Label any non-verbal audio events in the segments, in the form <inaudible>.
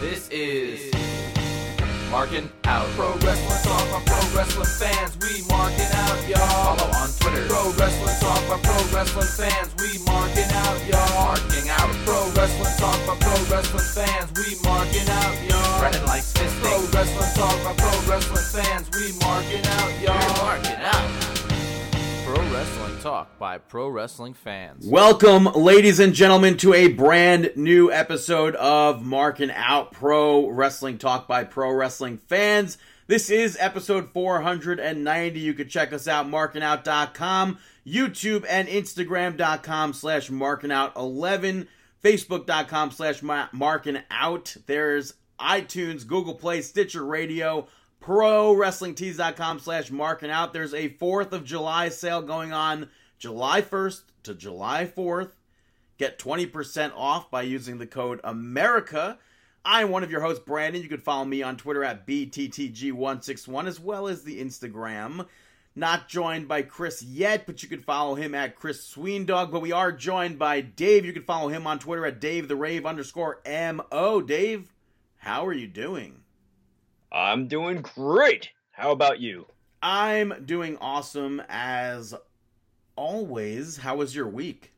This is Marking Out. Pro Wrestling Talk by Pro Wrestling fans. We marking out, y'all. Follow on Twitter. Pro Wrestling Talk by Pro Wrestling fans. We marking out, y'all. Marking out. Pro Wrestling Talk by Pro Wrestling fans. We marking out, y'all. Brennan likes fisting. Pro Wrestling Talk by Pro Wrestling fans. We marking out, y'all. We're marking out. Pro Wrestling Talk by Pro Wrestling fans. Welcome, ladies and gentlemen, to a brand new episode of Marking Out Pro Wrestling Talk by Pro Wrestling fans. This is episode 490. You can check us out, markingout.com, YouTube and Instagram.com slash markingout11, Facebook.com slash markingout. There's iTunes, Google Play, Stitcher Radio, ProWrestlingTees.com slash marking out. There's a 4th of July sale going on July 1st to July 4th. Get 20% off by using the code AMERICA. I'm one of your hosts, Brandon. You can follow me on Twitter at BTTG161 as well as the Instagram. Not joined by Chris yet, but you can follow him at Chris Sweendog. But we are joined by Dave. You can follow him on Twitter at Dave the Rave underscore MO. Dave, how are you doing? I'm doing great. How about you? I'm doing awesome as always. How was your week?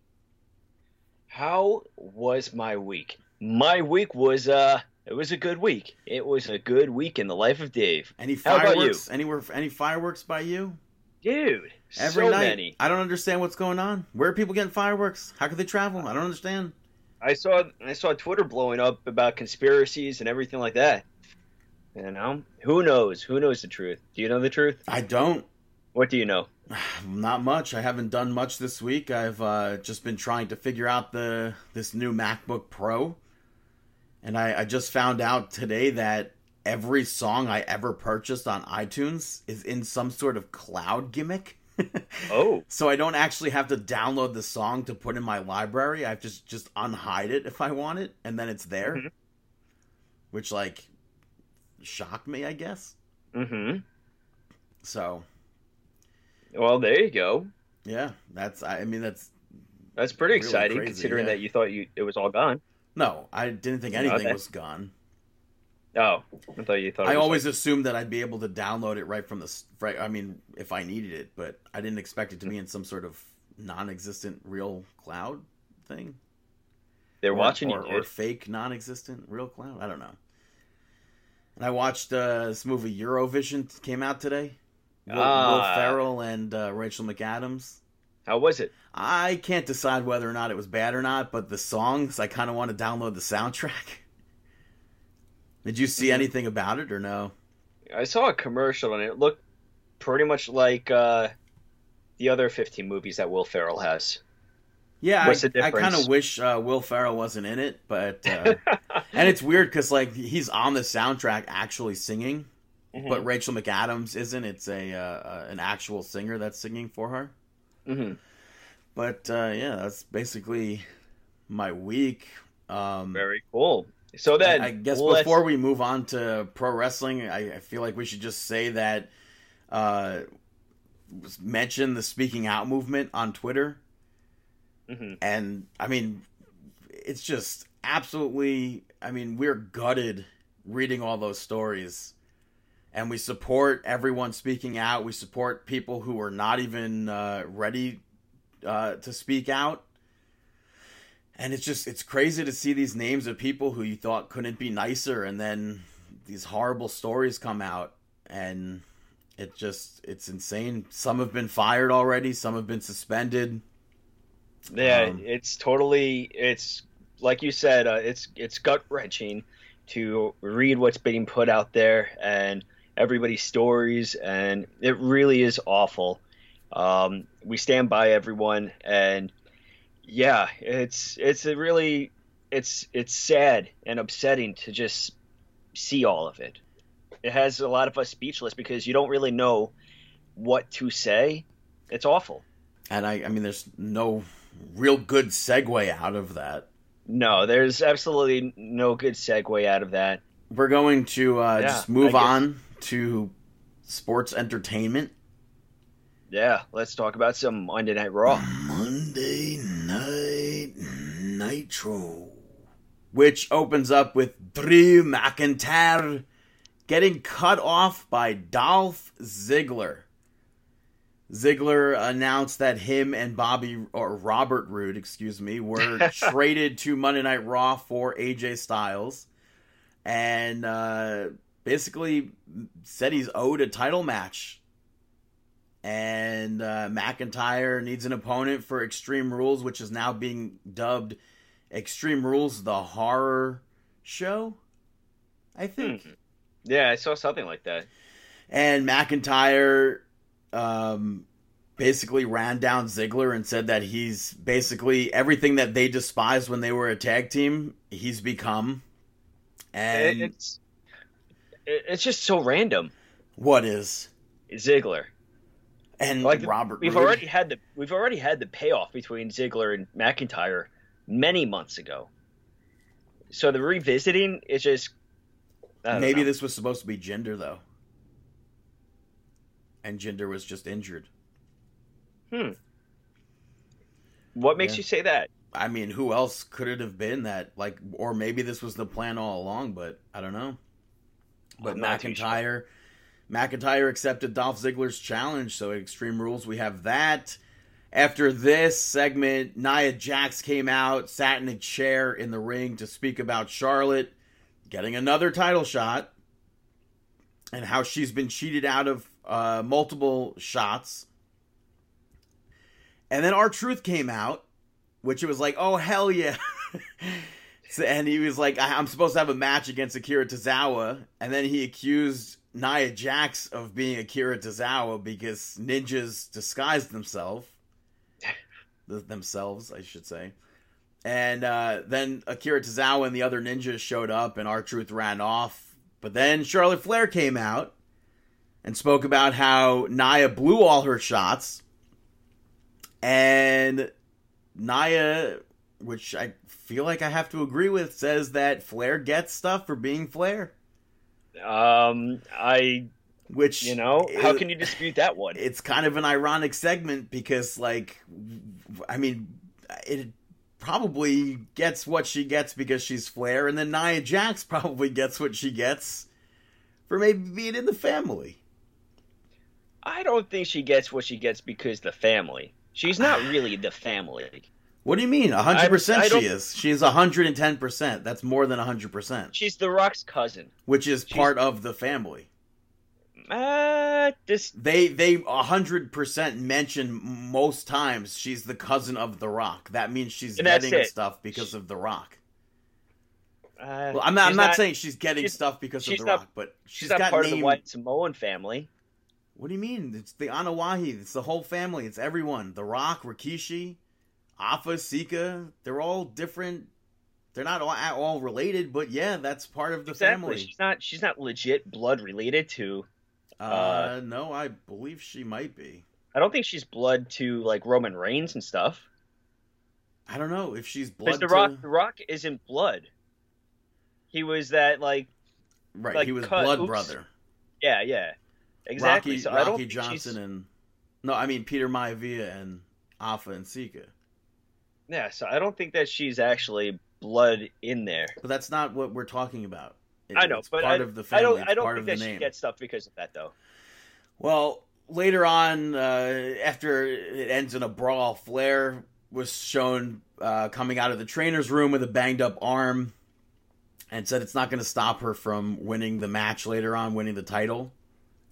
How was my week? My week was uh it was a good week. It was a good week in the life of Dave. Any How fireworks? Anywhere? Any fireworks by you? Dude, Every so night. many. I don't understand what's going on. Where are people getting fireworks? How could they travel? I don't understand. I saw I saw Twitter blowing up about conspiracies and everything like that. You know, who knows? Who knows the truth? Do you know the truth? I don't. What do you know? <sighs> Not much. I haven't done much this week. I've uh, just been trying to figure out the this new MacBook Pro, and I, I just found out today that every song I ever purchased on iTunes is in some sort of cloud gimmick. <laughs> Oh, So I don't actually have to download the song to put in my library. I just just unhide it if I want it, and then it's there. Mhm. Which like shocked me, I guess. mm-hmm. So Well, there you go. yeah, that's I mean that's That's pretty Really exciting, crazy, considering yeah. that you thought you it was all gone. no, I didn't think anything that- was gone. Oh, I thought you thought. I always like- assumed that I'd be able to download it right from the right. I mean, if I needed it, but I didn't expect it to be in some sort of non-existent real cloud thing. they're or, watching or, you, or fake non-existent real cloud. I don't know. And I watched uh, this movie Eurovision came out today. Will, Will Ah. Ferrell and uh, Rachel McAdams. How was it? I can't decide whether or not it was bad or not, but the songs I kind of want to download the soundtrack. <laughs> Did you see anything about it or no? I saw a commercial and it looked pretty much like uh, the other 15 movies that Will Ferrell has. Yeah, What's I, I kind of wish uh, Will Ferrell wasn't in it, but uh, <laughs> and it's weird because like he's on the soundtrack actually singing, Mm-hmm. but Rachel McAdams isn't. It's a uh, uh, an actual singer that's singing for her. hmm But uh, yeah, that's basically my week. Um, Very cool. So then, I, I guess let's- before we move on to pro wrestling, I, I feel like we should just say that uh, mention the speaking out movement on Twitter. Mhm. and I mean, it's just absolutely. I mean, we're gutted reading all those stories, and we support everyone speaking out. We support people who are not even uh, ready uh, to speak out. And it's just it's crazy to see these names of people who you thought couldn't be nicer, and then these horrible stories come out, and it just it's insane. Some have been fired already. Some have been suspended. Yeah, um, it's totally. It's like you said. Uh, it's it's gut wrenching to read what's being put out there and everybody's stories, and it really is awful. Um, we stand by everyone, and yeah, it's it's a really it's it's sad and upsetting to just see all of it. It has a lot of us speechless because you don't really know what to say. It's awful. And I, I mean, there's no real good segue out of that. No, there's absolutely no good segue out of that. We're going to uh, Yeah, just move on to sports entertainment. Yeah, let's talk about some Monday Night Raw. Monday Night Nitro. which opens up with Drew McIntyre getting cut off by Dolph Ziggler. Ziggler announced that him and Bobby or Robert Roode, excuse me, were <laughs> traded to Monday Night Raw for AJ Styles, and uh, basically said he's owed a title match. And uh, McIntyre needs an opponent for Extreme Rules, which is now being dubbed Extreme Rules: The Horror Show. I think. Hmm. Yeah, I saw something like that. And McIntyre um, basically ran down Ziggler and said that he's basically everything that they despised when they were a tag team, he's become. And it's it's just so random. What is Ziggler? And like Robert, we've already had the we've already had the payoff between Ziggler and McIntyre many months ago. So the revisiting is just maybe know. this was supposed to be Jinder though, and Jinder was just injured. Hmm. What makes Yeah. you say that? I mean, who else could it have been that like, or maybe this was the plan all along, but I don't know. But I'm not too McIntyre, McIntyre accepted Dolph Ziggler's challenge, so Extreme Rules we have that. After this segment, Nia Jax came out, sat in a chair in the ring to speak about Charlotte getting another title shot and how she's been cheated out of uh, multiple shots. And then R-Truth came out, which it was like, oh hell yeah. <laughs> So- and he was like, I- I'm supposed to have a match against Akira Tozawa, and then he accused Nia Jax of being Akira Tozawa because ninjas disguised themselves, <laughs> Th- themselves, I should say. And uh, then Akira Tozawa and the other ninjas showed up, and R-Truth ran off. But then Charlotte Flair came out and spoke about how Nia blew all her shots, and Nia, which I feel like I have to agree with, says that Flair gets stuff for being Flair. Um, I Which you know how is- can you dispute that one? <laughs> It's kind of an ironic segment because, like, I mean, it probably gets what she gets because she's Flair, and then Nia Jax <laughs> probably gets what she gets for maybe being in the family. I don't think she gets what she gets because the family. She's not <sighs> really the family. What do you mean? hundred I percent don't- she is. She is hundred and ten percent. That's more than hundred percent. She's The Rock's cousin. Which is She's- part of the family. Uh, this They they hundred percent mention most times she's the cousin of The Rock. That means she's getting it. stuff because of The Rock. Uh, Well, I'm not. I'm not, saying she's getting she's- stuff because of The not- Rock, but she's, she's not got part of the Wild Samoan family. What do you mean? It's the Anoa'i. It's the whole family. It's everyone. The Rock, Rikishi, Afa, Sika. They're all different. They're not all, all related, but yeah, that's part of the exactly. family. She's not. She's not legit blood related to. Uh, no, I believe she might be. I don't think she's blood to like Roman Reigns and stuff. I don't know if she's blood. the to- Rock, the Rock isn't blood. He was that like right? like, he was cut- blood oops. brother. yeah yeah exactly. Rocky, so I don't Rocky Johnson and no, I mean Peter Maivia and Afa and Sika. Yeah, so I don't think that she's actually blood in there. But that's not what we're talking about. It- I know, it's but part I, of the family. I don't. I don't think that she gets stuff because of that, though. Well, later on, uh, after it ends in a brawl, Flair was shown uh, coming out of the trainer's room with a banged up arm and said it's not going to stop her from winning the match later on, winning the title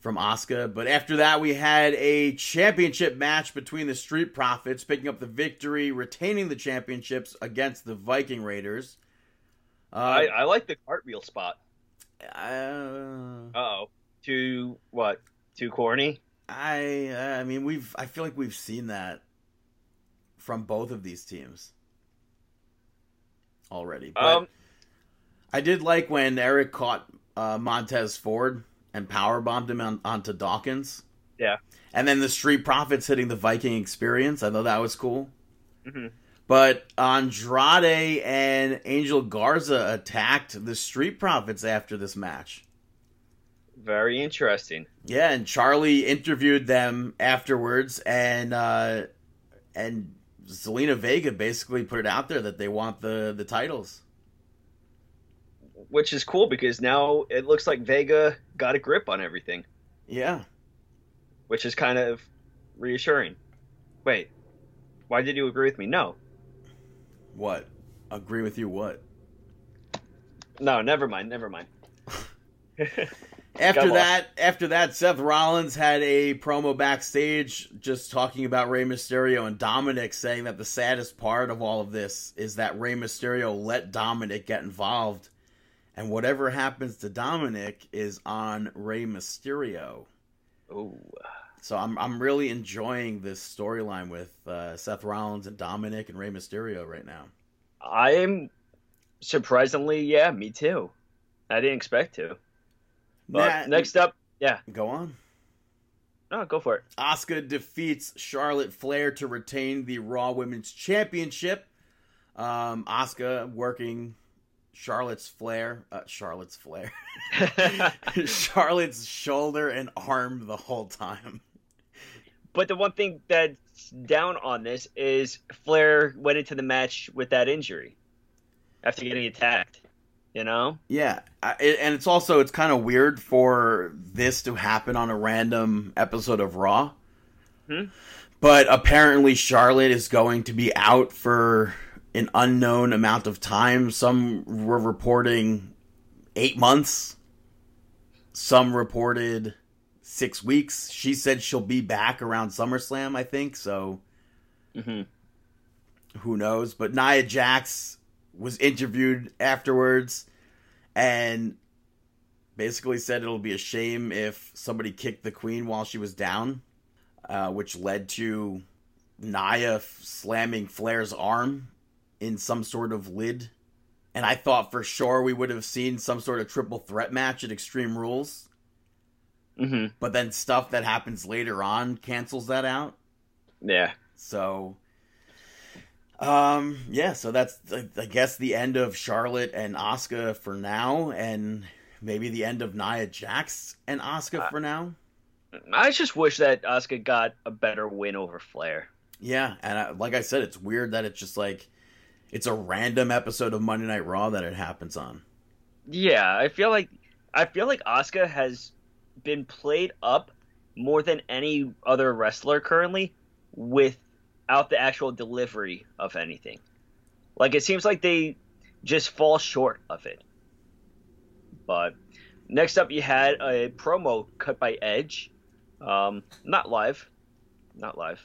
from Asuka. But after that, we had a championship match between the Street Profits, picking up the victory, retaining the championships against the Viking Raiders. I, Uh, I like the cartwheel spot. uh, Oh, too what? Too corny. I I mean we've I feel like we've seen that from both of these teams already. But Um, I did like when Erik caught uh, Montez Ford and power bombed him on, onto Dawkins. Yeah. And then the Street Profits hitting the Viking Experience. I thought that was cool. mhm. But Andrade and Angel Garza attacked the Street Profits after this match. very interesting. Yeah, and Charly interviewed them afterwards, and uh, and Zelina Vega basically put it out there that they want the the titles. Which is cool because now it looks like Vega got a grip on everything, Yeah. which is kind of reassuring. Wait, why did you agree with me? No, What? Agree with you? What? no, never mind, never mind. <laughs> After that, after that, Seth Rollins had a promo backstage just talking about Rey Mysterio and Dominik, saying that the saddest part of all of this is that Rey Mysterio let Dominik get involved, and whatever happens to Dominik is on Rey Mysterio. Oh, So I'm I'm really enjoying this storyline with uh, Seth Rollins and Dominik and Rey Mysterio right now. I'm surprisingly, yeah, me too. I didn't expect to. But Matt, next up, yeah, go on. no, go for it. Asuka defeats Charlotte Flair to retain the Raw Women's Championship. Um, Asuka working Charlotte's Flair, uh, Charlotte's Flair, <laughs> <laughs> Charlotte's shoulder and arm the whole time. But the one thing that's down on this is Flair went into the match with that injury after getting attacked. You know? Yeah, I, and it's also it's kind of weird for this to happen on a random episode of Raw. Hmm? But apparently Charlotte is going to be out for an unknown amount of time. Some were reporting 8 months. Some reported 6 weeks. She said she'll be back around SummerSlam, I think, so hmm who knows? But Nia Jax was interviewed afterwards and basically said it'll be a shame if somebody kicked the queen while she was down, uh, which led to Nia slamming Flair's arm in some sort of lid. And I thought for sure we would have seen some sort of triple threat match at Extreme Rules, hmm but then stuff that happens later on cancels that out. Yeah. So, um, yeah, so that's I I guess the end of Charlotte and Asuka for now, and maybe the end of Nia Jax and Asuka Uh, for now. I just wish that Asuka got a better win over Flair. Yeah, and I, like I said, it's weird that it's just like it's a random episode of Monday Night Raw that it happens on. Yeah, I feel like I feel like Asuka has been played up more than any other wrestler currently without the actual delivery of anything. Like it seems like they just fall short of it. But next up you had a promo cut by Edge. Um not live. Not live.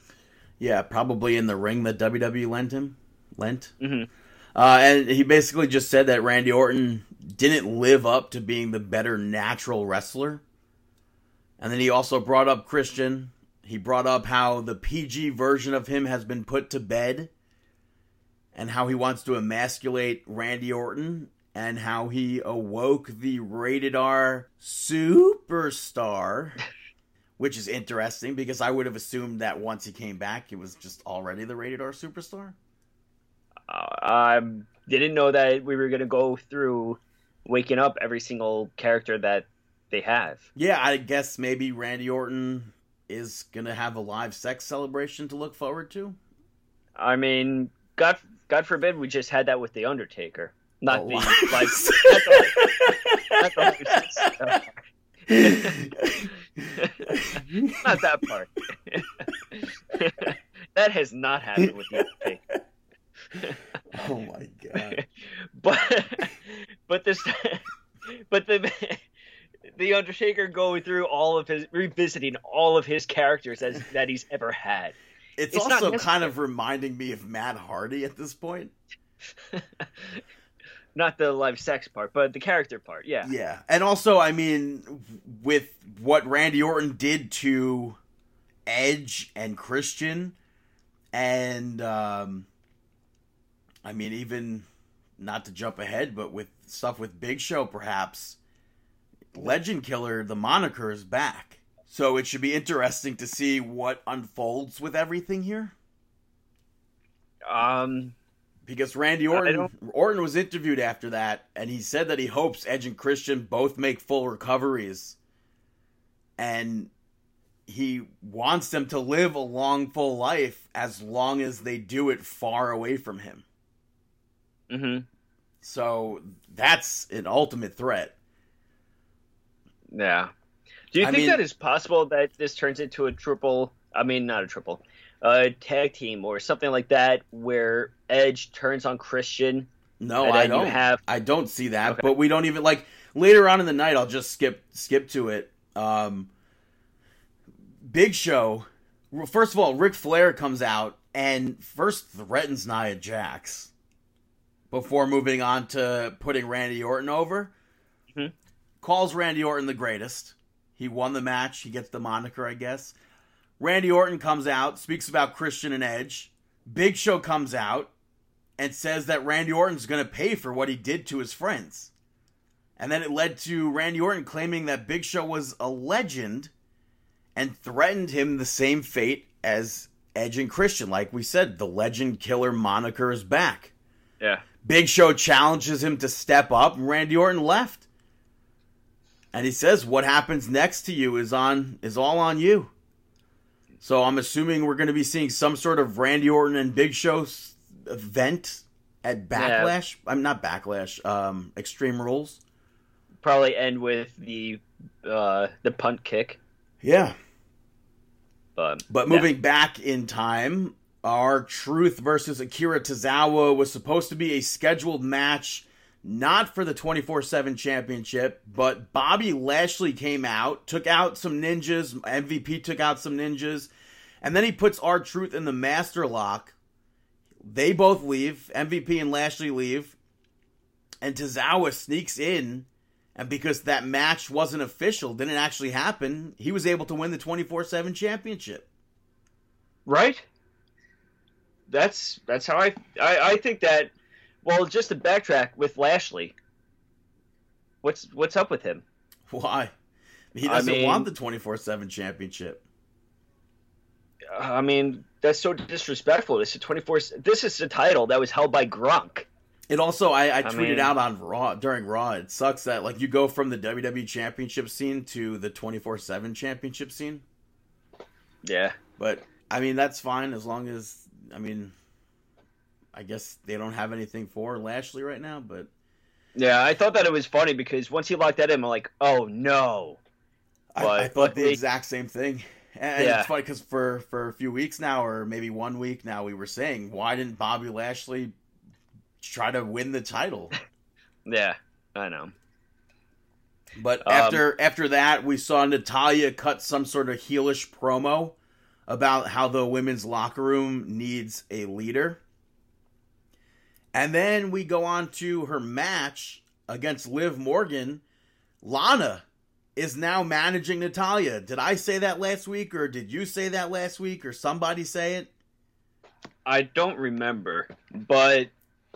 Yeah, probably in the ring that WWE lent him, lent. Mhm. Uh, and he basically just said that Randy Orton didn't live up to being the better natural wrestler. And then he also brought up Christian. He brought up how the PG version of him has been put to bed, and how he wants to emasculate Randy Orton, and how he awoke the rated R superstar. <laughs> Which is interesting because I would have assumed that once he came back, he was just already the rated R superstar. Uh, I didn't know that we were going to go through waking up every single character that they have. Yeah, I guess maybe Randy Orton is gonna have a live sex celebration to look forward to. I mean, God, God forbid we just had that with the Undertaker, not the live like, not not the not that part. <laughs> that has not happened with the Undertaker. <laughs> oh my god! <laughs> but but this <laughs> but the the Undertaker going through all of his revisiting all of his characters as that he's ever had. It's, It's also kind of reminding me of Matt Hardy at this point. Not the live sex part, but the character part. Yeah. Yeah, and also, I mean, with what Randy Orton did to Edge and Christian, and um, I mean, even not to jump ahead, but with stuff with Big Show, perhaps Legend Killer, the moniker is back. So it should be interesting to see what unfolds with everything here. Um. Because Randy Orton Orton was interviewed after that, and he said that he hopes Edge and Christian both make full recoveries, and he wants them to live a long, full life as long as they do it far away from him. Hmm So that's an ultimate threat. Yeah. Do you I think mean- that it's possible that this turns into a triple? I mean, not a triple, a tag team or something like that, where Edge turns on Christian. No, I don't. have- I don't see that. Okay. But we don't even like later on in the night. I'll just skip skip to it. Um, Big Show. well, First of all, Ric Flair comes out and first threatens Nia Jax before moving on to putting Randy Orton over. Mhm. Calls Randy Orton the greatest. He won the match. He gets the moniker, I guess. Randy Orton comes out, speaks about Christian and Edge. Big Show comes out and says that Randy Orton's going to pay for what he did to his friends. And then it led to Randy Orton claiming that Big Show was a legend and threatened him the same fate as Edge and Christian. Like we said, the legend killer moniker is back. Yeah. Big Show challenges him to step up, and Randy Orton left. And he says, "What happens next to you is on is all on you." So I'm assuming we're going to be seeing some sort of Randy Orton and Big Show event at Backlash. I'm not Backlash. Um, Extreme Rules. Probably end with the uh, the punt kick. Yeah, But But yeah. moving back in time, R-Truth versus Akira Tozawa was supposed to be a scheduled match, not for the 24 7 championship, but Bobby Lashley came out, took out some ninjas, MVP took out some ninjas, and then he puts R-Truth in the master lock. They both leave, MVP and Lashley leave, and Tozawa sneaks in. And because that match wasn't official, didn't actually happen, he was able to win the 24 7 championship. right? That's that's how I, I I think that. Well, just to backtrack with Lashley. What's what's up with him? Why? He doesn't mean- want the 24 7 championship. I mean, that's so disrespectful. This is twenty four. This is a title that was held by Gronk. It also, I, I tweeted mean- out on Raw during Raw. It sucks that like you go from the WWE championship scene to the 24 7 championship scene. Yeah. But I mean, that's fine as long as, I mean, I guess they don't have anything for Lashley right now, but Yeah, I thought that it was funny because once he locked that in, I'm like, oh no. I, But I thought the luckily- exact same thing. And Yeah. it's funny because for, for a few weeks now, or maybe one week now, we were saying, why didn't Bobby Lashley try to win the title? <laughs> Yeah, I know. But Um, after after that, we saw Natalya cut some sort of heelish promo about how the women's locker room needs a leader. And then we go on to her match against Liv Morgan. Lana is now managing Natalya. Did I say that last week, or did you say that last week, or somebody say it? I don't remember, but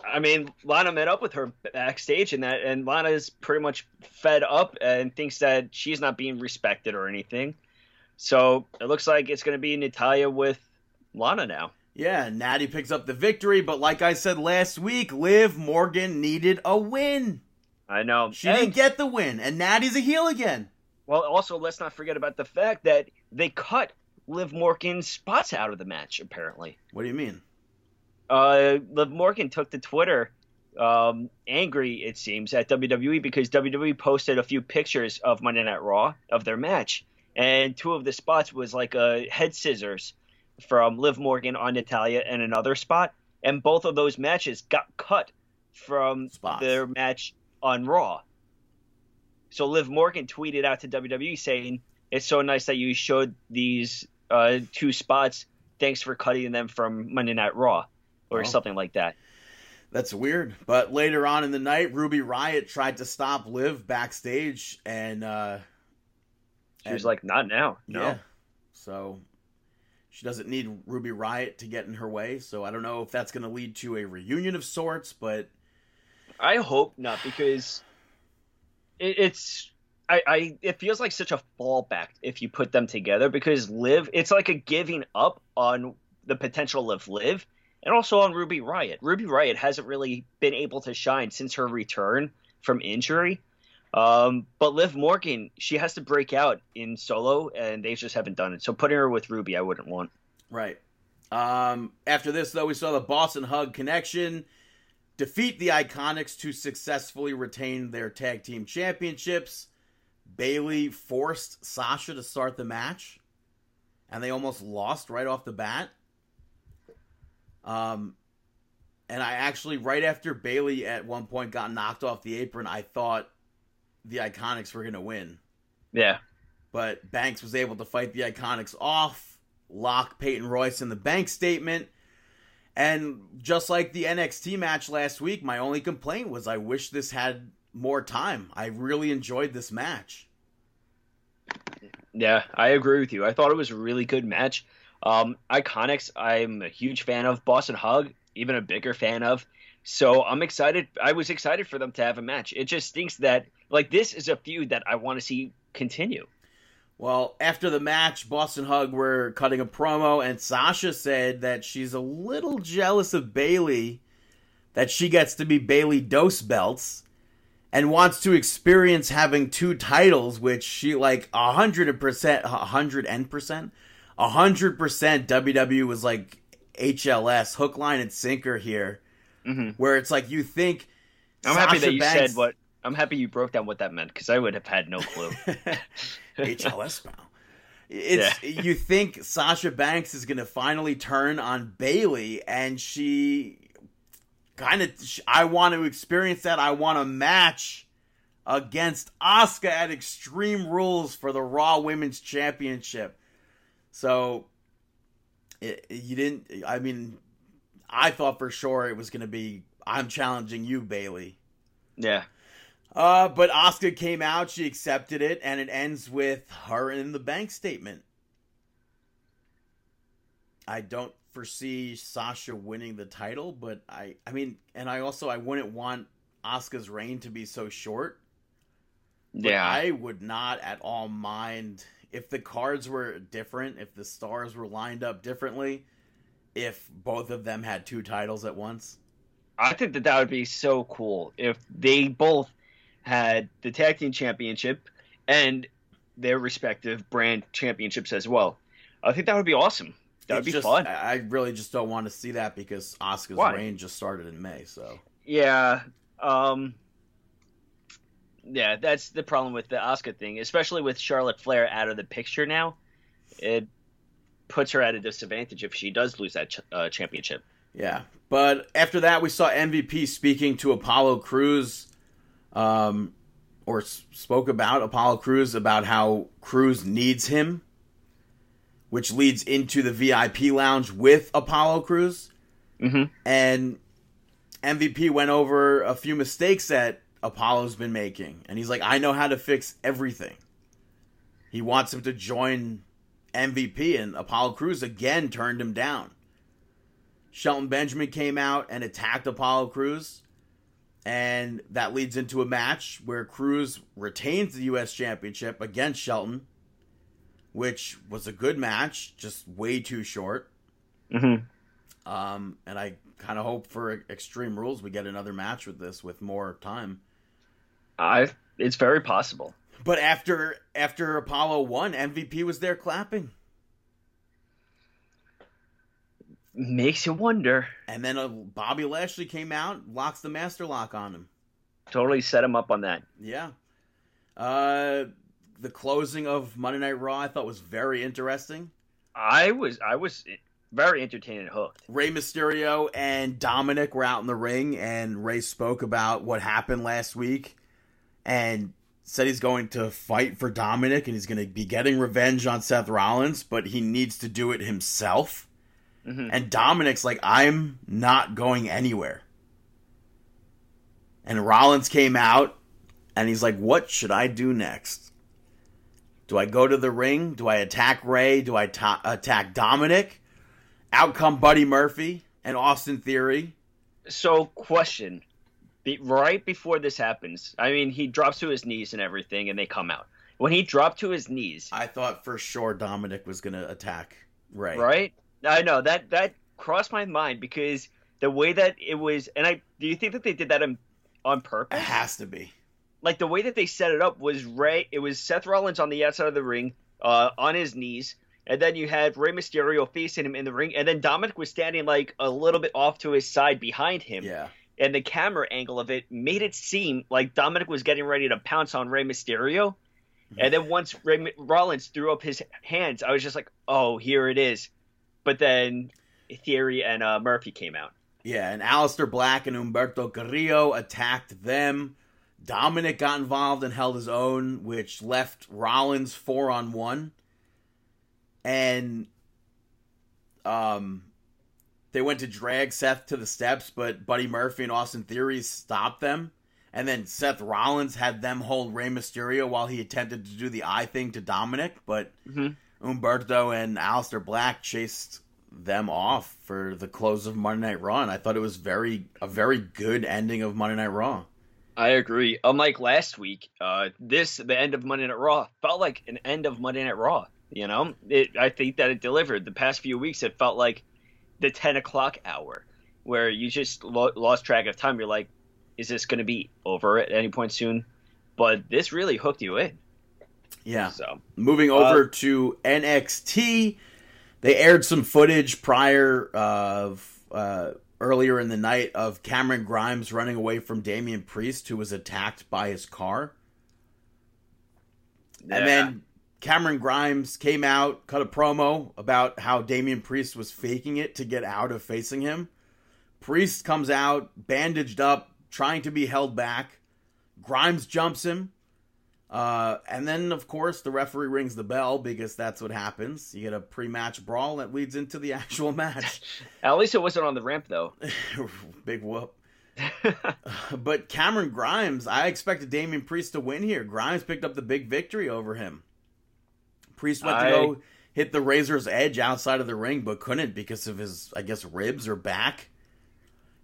I mean, Lana met up with her backstage, and that, and Lana is pretty much fed up and thinks that she's not being respected or anything. So it looks like it's going to be Natalya with Lana now. Yeah, Natty picks up the victory, but like I said last week, Liv Morgan needed a win. I know. She And- didn't get the win, and Natty's a heel again. Well, also let's not forget about the fact that they cut Liv Morgan's spots out of the match. Apparently, What do you mean? uh, Liv Morgan took to Twitter, um, angry it seems at WWE because WWE posted a few pictures of Monday Night Raw of their match, and two of the spots was like a head scissors from Liv Morgan on Natalya, and another spot, and both of those matches got cut from Spots. their match on Raw. So Liv Morgan tweeted out to WWE saying, "It's so nice that you showed these uh, two spots. Thanks for cutting them from Monday Night Raw, or Oh. something like that." That's weird. But later on in the night, Ruby Riot tried to stop Liv backstage, and uh, She was like, "Not now, no." yeah, so she doesn't need Ruby Riot to get in her way. So I don't know if that's going to lead to a reunion of sorts, but I hope not because it, it's I, I it feels like such a fallback if you put them together because Liv it's like a giving up on the potential of Liv and also on Ruby Riot. Ruby Riot hasn't really been able to shine since her return from injury. Um, but Liv Morgan, she has to break out in solo, and they just haven't done it. So putting her with Ruby, I wouldn't want. Right. Um, after this, though, we saw the Boss 'n' Hug connection. defeat the Iconics to successfully retain their tag team championships. Bayley forced Sasha to start the match, and they almost lost right off the bat. Um, and I actually, right after Bayley at one point got knocked off the apron, I thought the Iconics were going to win. Yeah. But Banks was able to fight the Iconics off, lock Peyton Royce in the bank statement. And just like the NXT match last week, my only complaint was I wish this had more time. I really enjoyed this match. Yeah, I agree with you. I thought it was a really good match. Um, Iconics, I'm a huge fan of. Boss 'n' Hug, even a bigger fan of. So I'm excited. I was excited for them to have a match. It just stinks that like this is a feud that I want to see continue. Well, after the match, Boss 'n' Hug were cutting a promo, and Sasha said that she's a little jealous of Bayley, that she gets to be Bayley Dos Belts, and wants to experience having two titles, which she like a hundred percent, a hundred and percent, a hundred percent. WWE was like HLS, hook, line, and sinker here, mm-hmm. where it's like you think. I'm Sasha happy that you Banks, said what. I'm happy you broke down what that meant because I would have had no clue. <laughs> HLS now. It's yeah. you think Sasha Banks is going to finally turn on Bayley, and she kind of. I want to experience that. I want a match against Asuka at Extreme Rules for the Raw Women's Championship. So it, you didn't. I mean, I thought for sure it was going to be. I'm challenging you, Bayley. Yeah. Uh, but Asuka came out, she accepted it, and it ends with her in the bank statement. I don't foresee Sasha winning the title, but I I mean, and I also I wouldn't want Asuka's reign to be so short. Yeah. I would not at all mind if the cards were different, if the stars were lined up differently, if both of them had two titles at once. I think that that would be so cool if they both had the tag team championship and their respective brand championships as well. I think that would be awesome. That would be just, fun. I really just don't want to see that because Asuka's reign just started in May. So yeah, um, yeah, that's the problem with the Oscar thing, especially with Charlotte Flair out of the picture now. It puts her at a disadvantage if she does lose that ch- uh, championship. Yeah, but after that, we saw MVP speaking to Apollo Crews um, or spoke about Apollo Crews about how Crews needs him, which leads into the VIP lounge with Apollo Crews. Mm-hmm. And MVP went over a few mistakes that Apollo's been making, and he's like, "I know how to fix everything." He wants him to join MVP, and Apollo Crews again turned him down. Shelton Benjamin came out and attacked Apollo Crews and that leads into a match where Crews retains the U.S. Championship against Shelton, which was a good match, just way too short. Mm-hmm. Um, and I kind of hope for Extreme Rules we get another match with this with more time. I it's very possible. But after after Apollo won, MVP was there clapping. Makes you wonder. And then uh, Bobby Lashley came out, locks the master lock on him. Totally set him up on that. Yeah. Uh, the closing of Monday Night Raw I thought was very interesting. I was I was very entertained and hooked. Rey Mysterio and Dominik were out in the ring, and Rey spoke about what happened last week, and said he's going to fight for Dominik, and he's going to be getting revenge on Seth Rollins, but he needs to do it himself. Mm-hmm. And Dominik's like, I'm not going anywhere. And Rollins came out and he's like, What should I do next? Do I go to the ring? Do I attack Rey? Do I ta- attack Dominik? Out come Buddy Murphy and Austin Theory. So, question. Be- right before this happens, I mean, he drops to his knees and everything, and they come out. When he dropped to his knees, I thought for sure Dominik was going to attack Rey. Right? I know that that crossed my mind because the way that it was, and I do you think that they did that on, on purpose? It has to be. Like the way that they set it up was Rey. It was Seth Rollins on the outside of the ring, uh, on his knees, and then you had Rey Mysterio facing him in the ring, and then Dominik was standing like a little bit off to his side behind him. Yeah. and the camera angle of it made it seem like Dominik was getting ready to pounce on Rey Mysterio. And then once Ray Rollins threw up his hands, I was just like, "Oh, here it is." But then Theory and uh, Murphy came out. Yeah, and Aleister Black and Humberto Carrillo attacked them. Dominik got involved and held his own, which left Rollins four on one. And um they went to drag Seth to the steps, but Buddy Murphy and Austin Theory stopped them. And then Seth Rollins had them hold Rey Mysterio while he attempted to do the eye thing to Dominik, but Mm-hmm. Humberto and Aleister Black chased them off for the close of Monday Night Raw, and I thought it was very a very good ending of Monday Night Raw. I agree. Unlike last week, uh, this the end of Monday Night Raw felt like an end of Monday Night Raw. You know, it. I think that it delivered. The past few weeks, it felt like the ten o'clock hour, where you just lo- lost track of time. You're like, is this going to be over at any point soon? But this really hooked you in. Yeah. So Moving over to NXT, they aired some footage prior of uh, earlier in the night of Cameron Grimes running away from Damian Priest, who was attacked by his car. yeah. And then Cameron Grimes came out, cut a promo about how Damian Priest was faking it to get out of facing him. Priest comes out, bandaged up, trying to be held back. Grimes jumps him. Uh, and then, of course, the referee rings the bell because that's what happens. You get a pre match brawl that leads into the <laughs> actual match. at least it wasn't on the ramp though. <laughs> Big whoop. But Cameron Grimes, I expected Damian Priest to win here. Grimes picked up the big victory over him. Priest went I- to go hit the Razor's Edge outside of the ring, but couldn't because of his, I guess, ribs or back.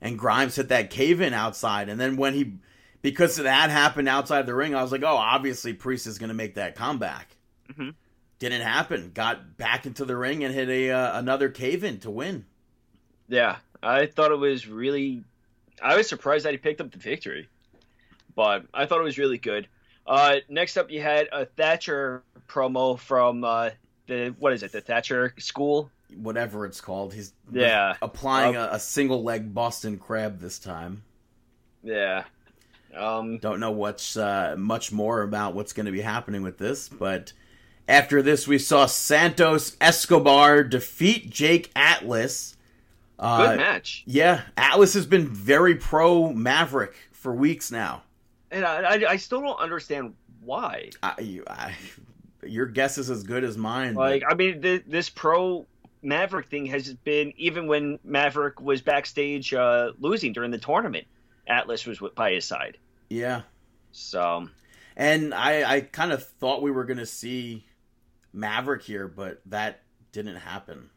And Grimes hit that cave in outside. And then when he, because that happened outside the ring, I was like, oh, obviously Priest is going to make that comeback. Mhm. Didn't happen. Got back into the ring and hit a uh, another cave in to win. Yeah, I thought it was really. I was surprised that he picked up the victory, but I thought it was really good. Uh, next up, you had a Thatcher promo from uh, the what is it, the Thatcher School? Whatever it's called. He's Yeah. applying a, a single leg Boston crab this time. Yeah. Um, Don't know what's uh, much more about what's going to be happening with this, but after this, we saw Santos Escobar defeat Jake Atlas. good Uh, match, yeah, Atlas has been very pro Maverick for weeks now. and I, I, I still don't understand why. I, you- I, your guess is as good as mine. but- Like, I mean, th- this pro Maverick thing has been even when Maverick was backstage uh, losing during the tournament. Atlas was by his side, yeah, so and I, I kind of thought we were going to see Maverick here, but that didn't happen.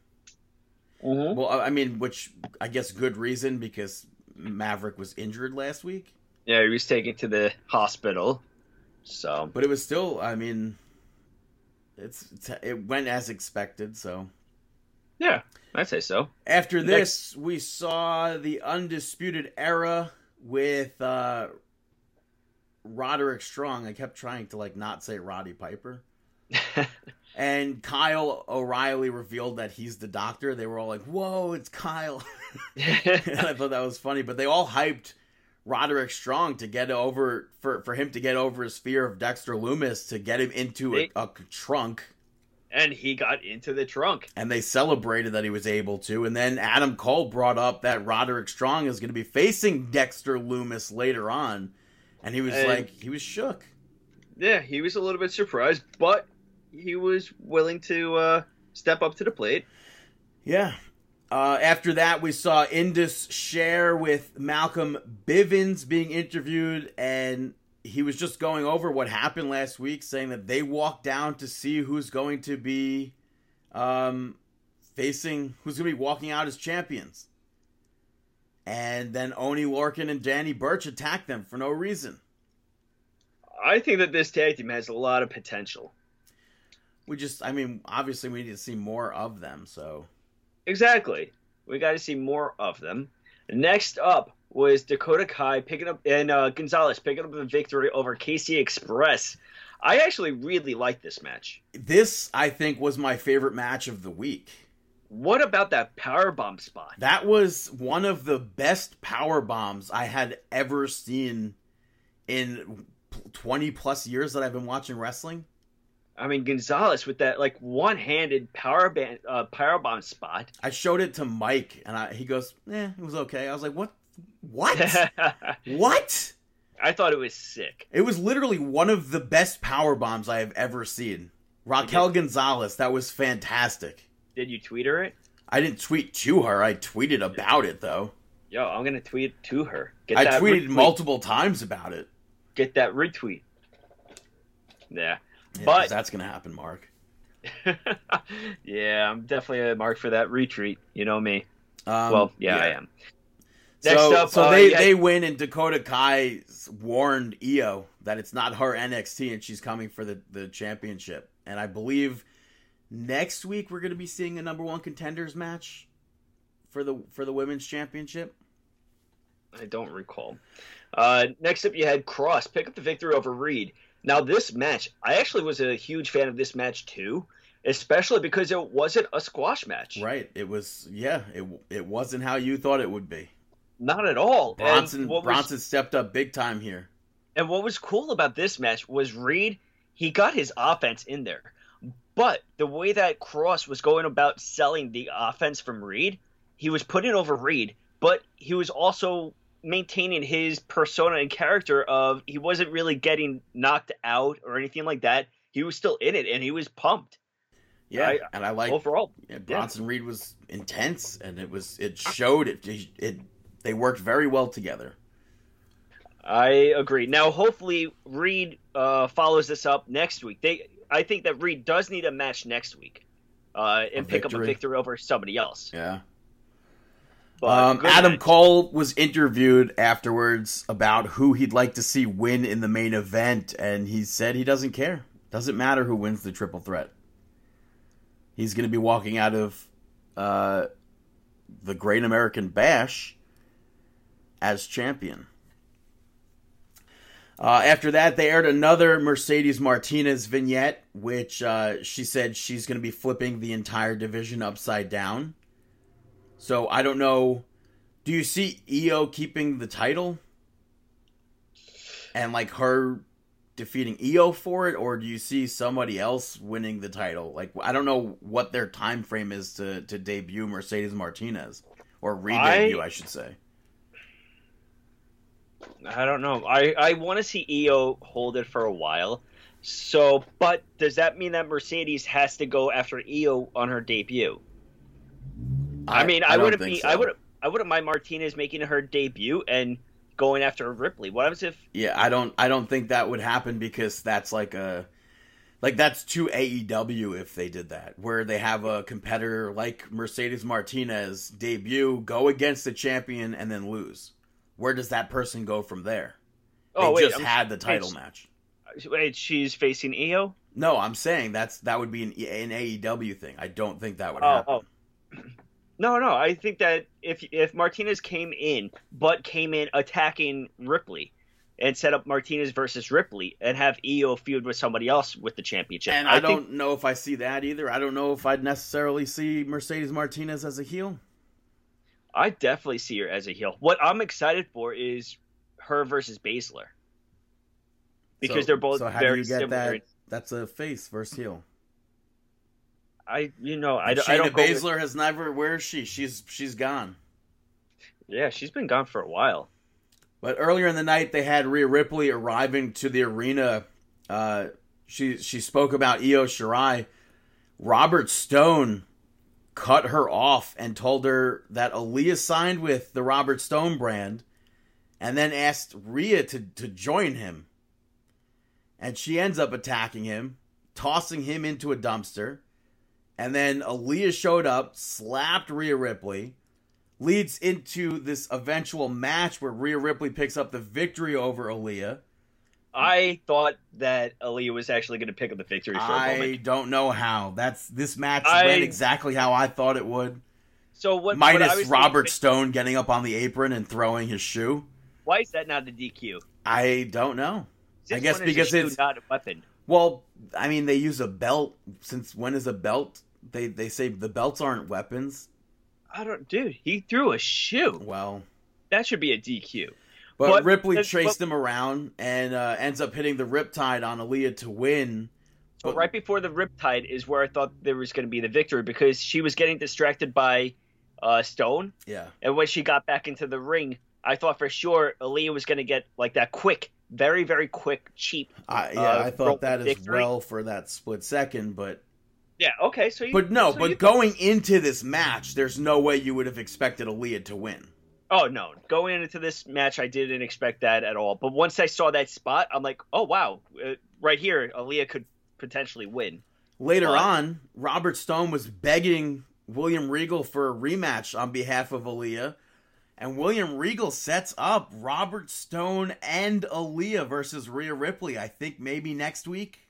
Well, I mean, which I guess good reason because Maverick was injured last week, Yeah, he was taken to the hospital. So but it was still. I mean, it's, it's it went as expected. So yeah, I'd say so. after this, we saw the undisputed era with uh Roderick Strong. I kept trying to like not say Roddy Piper. <laughs> And Kyle O'Reilly revealed that he's the doctor. They were all like, "Whoa, it's Kyle!" <laughs> and I thought that was funny. But they all hyped Roderick Strong to get over for for him to get over his fear of Dexter Lumis to get him into a, a trunk, and he got into the trunk. and they celebrated that he was able to. And then Adam Cole brought up that Roderick Strong is going to be facing Dexter Lumis later on, and he was And- like, he was shook. Yeah, he was a little bit surprised, but he was willing to uh, step up to the plate. Yeah. Uh, after that, we saw Indus Sher with Malcolm Bivens being interviewed, and he was just going over what happened last week, saying that they walked down to see who's going to be um, facing, who's going to be walking out as champions. And then Oney Lorcan and Danny Burch attacked them for no reason. I think that this tag team has a lot of potential. We just, I mean, obviously we need to see more of them, so. Exactly. We got to see more of them. Next up was Dakota Kai picking up and uh, Gonzalez picking up the victory over Casey Express. I actually really like this match. This, I think, was my favorite match of the week. What about that power bomb spot? That was one of the best power bombs I had ever seen in 20 plus years that I've been watching wrestling. I mean Gonzalez with that like one-handed power band uh, power bomb spot. I showed it to Mike and I, he goes, "Eh, it was okay." I was like, "What? What? <laughs> what?" I thought it was sick. It was literally one of the best power bombs I have ever seen. Raquel Gonzalez, that was fantastic. Did you tweet her it? I didn't tweet to her. I tweeted about it though. Yo, I'm gonna tweet to her. Get I tweeted retweet. multiple times about it. Get that retweet. Yeah. Yeah, but that's gonna happen, Mark. <laughs> yeah, I'm definitely a mark for that retreat. You know me. Um, well, yeah, yeah, I am. Next so, up, so uh, they yeah. they win, and Dakota Kai warned Io that it's not her NXT, and she's coming for the the championship. And I believe next week we're going to be seeing a number one contenders match for the for the women's championship. I don't recall. Uh, next up, you had Kross pick up the victory over Reed. Now, this match, I actually was a huge fan of this match too, especially because it wasn't a squash match. Right. It was. Yeah. It it wasn't how you thought it would be. Not at all. Bronson Bronson was, stepped up big time here. And what was cool about this match was Reed. He got his offense in there, but the way that Kross was going about selling the offense from Reed, he was putting over Reed, but he was also maintaining his persona and character of he wasn't really getting knocked out or anything like that. He was still in it and he was pumped. Yeah, I, and I like overall. Yeah, Bronson yeah. Reed was intense, and it was it showed it, it. It they worked very well together. I agree. Now, hopefully, Reed uh, follows this up next week. They, I think that Reed does need a match next week, uh, and a pick victory. up a victory over somebody else. Yeah. Um, Adam match. Cole was interviewed afterwards about who he'd like to see win in the main event, and he said he doesn't care. Doesn't matter who wins the triple threat. He's going to be walking out of uh, the Great American Bash as champion. Uh, after that, they aired another Mercedes Martinez vignette, which uh, she said she's going to be flipping the entire division upside down. So I don't know. Do you see Io keeping the title? And like her defeating Io for it, or do you see somebody else winning the title? Like I don't know what their time frame is to, to debut Mercedes Martinez. Or re-debut, I, I should say. I don't know. I, I want to see Io hold it for a while. So, but does that mean that Mercedes has to go after Io on her debut? I, I mean, I, I wouldn't be. So. I would. I wouldn't mind Martinez making her debut and going after Ripley. What happens if? Yeah, I don't. I don't think that would happen because that's like a, like that's too AEW if they did that, where they have a competitor like Mercedes Martinez debut, go against the champion, and then lose. Where does that person go from there? Oh, they oh, wait, just I'm, had the title wait, match. Wait, she's facing Io. No, I'm saying that's that would be an, an AEW thing. I don't think that would oh, happen. Oh. <clears throat> No, no. I think that if if Martinez came in, but came in attacking Ripley, and set up Martinez versus Ripley, and have Io feud with somebody else with the championship. And I, I don't know if I see that either. I don't know if I'd necessarily see Mercedes Martinez as a heel. I definitely see her as a heel. What I'm excited for is her versus Baszler. Because so, they're both so how very do you get similar. That? That's a face versus heel. I you know I, Shayna I don't. Baszler with... has never. Where is she? She's she's gone. Yeah, she's been gone for a while. But earlier in the night, they had Rhea Ripley arriving to the arena. Uh, she she spoke about Io Shirai. Robert Stone cut her off and told her that Aliyah signed with the Robert Stone brand, and then asked Rhea to to join him. And she ends up attacking him, tossing him into a dumpster. And then Aliyah showed up, slapped Rhea Ripley, leads into this eventual match where Rhea Ripley picks up the victory over Aliyah. I thought that Aliyah was actually going to pick up the victory for I don't know how. That's this match I, went exactly how I thought it would. So what? Minus what Robert thinking, Stone getting up on the apron and throwing his shoe. Why is that not the DQ? I don't know. Since I guess because it's not a weapon. Well, I mean, they use a belt. Since when is a belt they they say the belts aren't weapons. I don't, dude. He threw a shoe. Well, That should be a DQ. But, But- Ripley but- chased him around and uh, ends up hitting the Riptide on Aliyah to win. But right before the Riptide is where I thought there was going to be the victory because she was getting distracted by uh, Stone, Yeah, and when she got back into the ring, I thought for sure Aliyah was going to get like that quick, very very quick, cheap. I, yeah, Uh, I thought that as well for that split second, but Yeah. Okay. So you, but no, so but going into this match, there's no way you would have expected Aliyah to win. Oh no! Going into this match, I didn't expect that at all. But once I saw that spot, I'm like, oh wow, uh, right here, Aliyah could potentially win. Later on, Robert Stone was begging William Regal for a rematch on behalf of Aliyah, and William Regal sets up Robert Stone and Aliyah versus Rhea Ripley. I think maybe next week.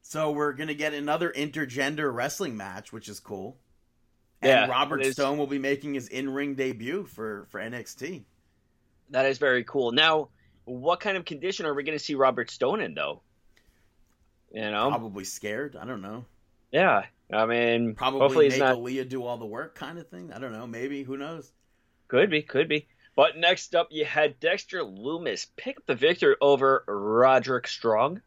So we're gonna get another intergender wrestling match, which is cool. Yeah, and Robert. Stone will be making his in-ring debut for for NXT. That is very cool. Now, what kind of condition are we going to see Robert Stone in, though? You know, Probably scared. I don't know. yeah. I mean, Probably hopefully make he's not. Aliyah do all the work, kind of thing. I don't know. Maybe who knows? Could be, could be. But next up, you had Dexter Lumis pick up the victory over Roderick Strong.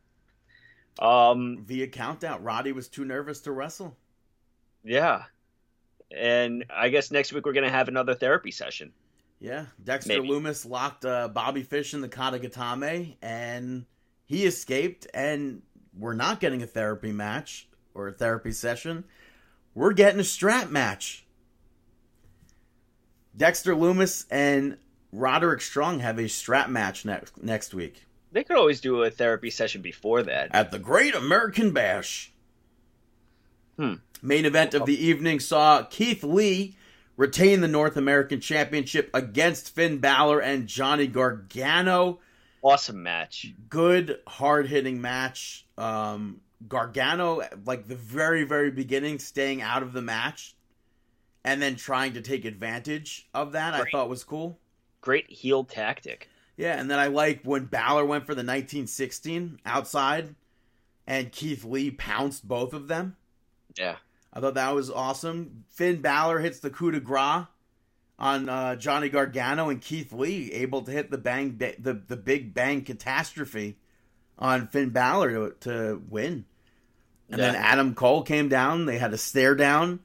Um, Via countout, Roddy was too nervous to wrestle. yeah. And I guess next week we're going to have another therapy session. Yeah, Dexter Maybe. Lumis locked uh, Bobby Fish in the Katagatame, and he escaped. And we're not getting a therapy match or a therapy session. We're getting a strap match. Dexter Lumis and Roderick Strong have a strap match next next week They could always do a therapy session before that. at the Great American Bash. Hmm. Main event of the evening saw Keith Lee retain the North American Championship against Finn Balor and Johnny Gargano. Awesome match. Good, hard hitting match. Um, Gargano, like the very, very beginning, staying out of the match and then trying to take advantage of that, I thought was cool. Great heel tactic. Yeah, and then I like when Balor went for the 1916 outside and Keith Lee pounced both of them. Yeah. I thought that was awesome. Finn Balor hits the coup de grace on uh, Johnny Gargano and Keith Lee, able to hit the bang, the the big bang catastrophe on Finn Balor to, to win. And then Adam Cole came down. They had a stare down.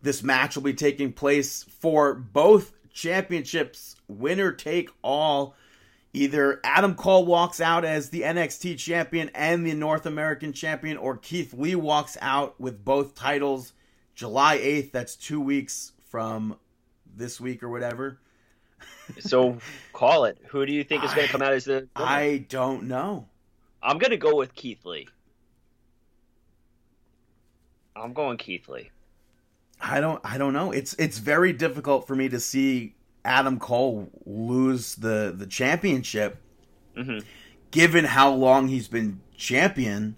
This match will be taking place for both championships, winner take all. Either Adam Cole walks out as the NXT champion and the North American champion, or Keith Lee walks out with both titles July 8th. That's two weeks from this week or whatever. <laughs> So call it. Who do you think is going to come out as the? winner? I don't know. I'm going to go with Keith Lee. I'm going Keith Lee. I don't I don't know. It's it's very difficult for me to see Adam Cole lose the the championship hmm given how long he's been champion.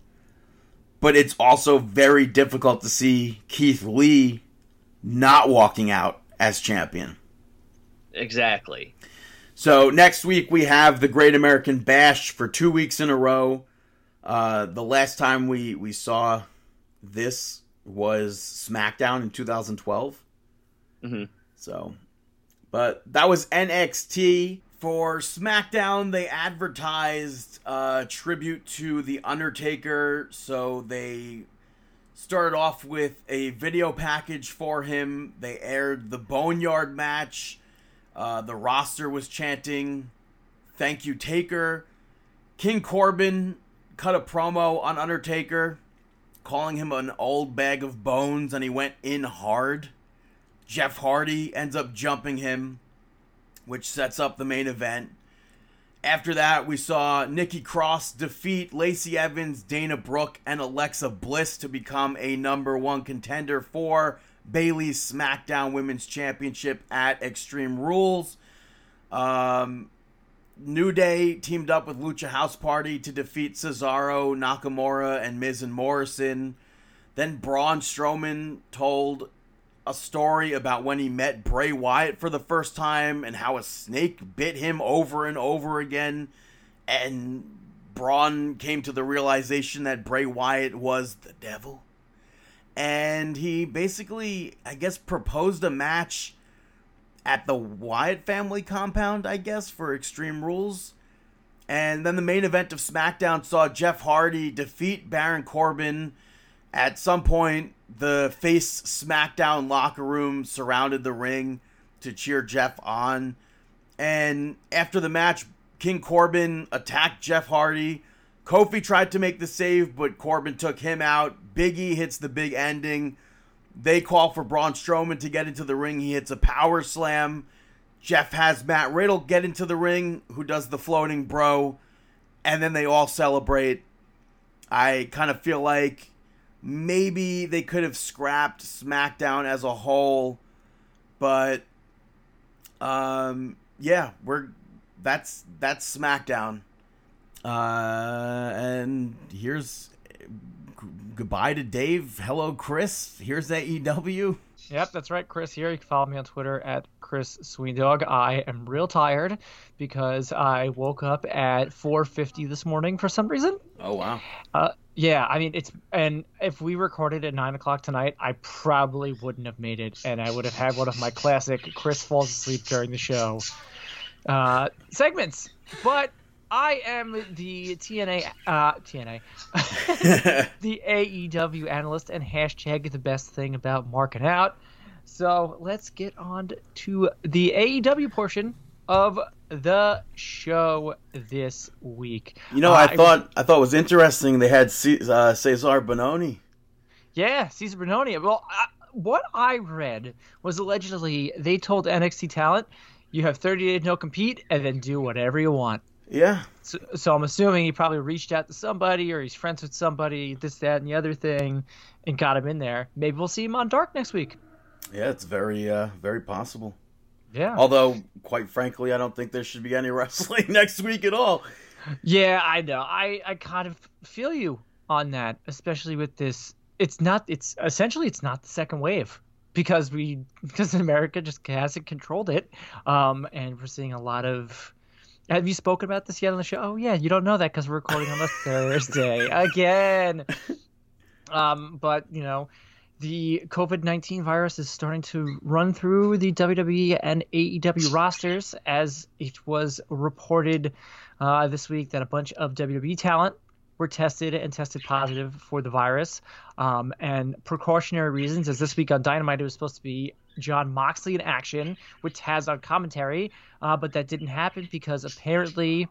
But it's also very difficult to see Keith Lee not walking out as champion. Exactly. So next week we have the Great American Bash for two weeks in a row. Uh, the last time we we saw this was SmackDown in 2012. Mhm. So, but that was NXT. For SmackDown, they advertised a tribute to The Undertaker. So they started off with a video package for him. They aired the Boneyard match. Uh, the roster was chanting, Thank you, Taker. King Corbin cut a promo on Undertaker, calling him an old bag of bones, and he went in hard. Jeff Hardy ends up jumping him, which sets up the main event. After that, we saw Nikki Cross defeat Lacey Evans, Dana Brooke, and Alexa Bliss to become a number one contender for Bayley's SmackDown Women's Championship at Extreme Rules. Um, New Day teamed up with Lucha House Party to defeat Cesaro, Nakamura, and Miz and Morrison. Then Braun Strowman told a story about when he met Bray Wyatt for the first time and how a snake bit him over and over again. And Braun came to the realization that Bray Wyatt was the devil. and he basically, I guess, proposed a match at the Wyatt family compound, I guess, for Extreme Rules. And then the main event of SmackDown saw Jeff Hardy defeat Baron Corbin. At some point, the face SmackDown locker room surrounded the ring to cheer Jeff on. And after the match, King Corbin attacked Jeff Hardy. Kofi tried to make the save, but Corbin took him out. Biggie hits the big ending. They call for Braun Strowman to get into the ring. He hits a power slam. Jeff has Matt Riddle get into the ring, who does the floating bro, and then they all celebrate. I kind of feel like maybe they could have scrapped SmackDown as a whole, but um, yeah, we're that's that's SmackDown. Uh, and here's goodbye to Dave. Hello, Chris. Here's AEW. Yep, that's right, Chris here. You can follow me on Twitter at Chris Sweendog. I am real tired because I woke up at 4:50 this morning for some reason. Oh wow. Uh, yeah, I mean it's and if we recorded at nine o'clock tonight, I probably wouldn't have made it, and I would have had one of my classic Chris falls asleep during the show uh, segments. But I am the TNA, uh, TNA, <laughs> the AEW analyst and hashtag the best thing about marking out. So let's get on to the AEW portion of the show this week. You know, Uh, I thought I thought it was interesting. They had C- uh, Cezar Bononi. Yeah, Cezar Bononi. Well, I, what I read was allegedly they told NXT talent, "You have 30 days no compete, and then do whatever you want." Yeah, So, so I'm assuming he probably reached out to somebody, or he's friends with somebody, this, that, and the other thing, and got him in there. Maybe we'll see him on Dark next week. yeah, it's very uh, very possible. Yeah. Although, quite frankly, I don't think there should be any <laughs> wrestling next week at all. Yeah, I know. I, I kind of feel you on that, especially with this. It's not. It's essentially it's not the second wave because we <laughs> because America just hasn't controlled it, um, and we're seeing a lot of. Have you spoken about this yet on the show? Oh yeah, you don't know that because we're recording on a <laughs> Thursday again. Um, but you know, the COVID nineteen virus is starting to run through the WWE and AEW rosters, as it was reported uh, this week that a bunch of WWE talent were tested and tested positive for the virus. Um, and precautionary reasons, as this week on Dynamite, it was supposed to be Jon Moxley in action with Taz on commentary, uh, but that didn't happen because apparently,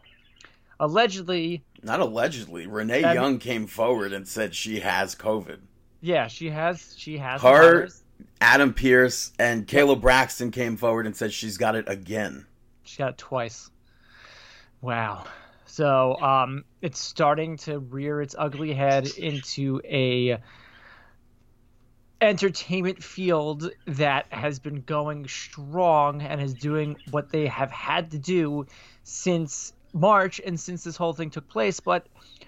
allegedly, Not allegedly. Renee Um, Young came forward and said she has COVID. yeah, she has she has Her. Adam Pearce, and Kayla Braxton came forward and said she's got it again. She got it twice. Wow. So um, it's starting to rear its ugly head into a entertainment field that has been going strong and is doing what they have had to do since March and since this whole thing took place. But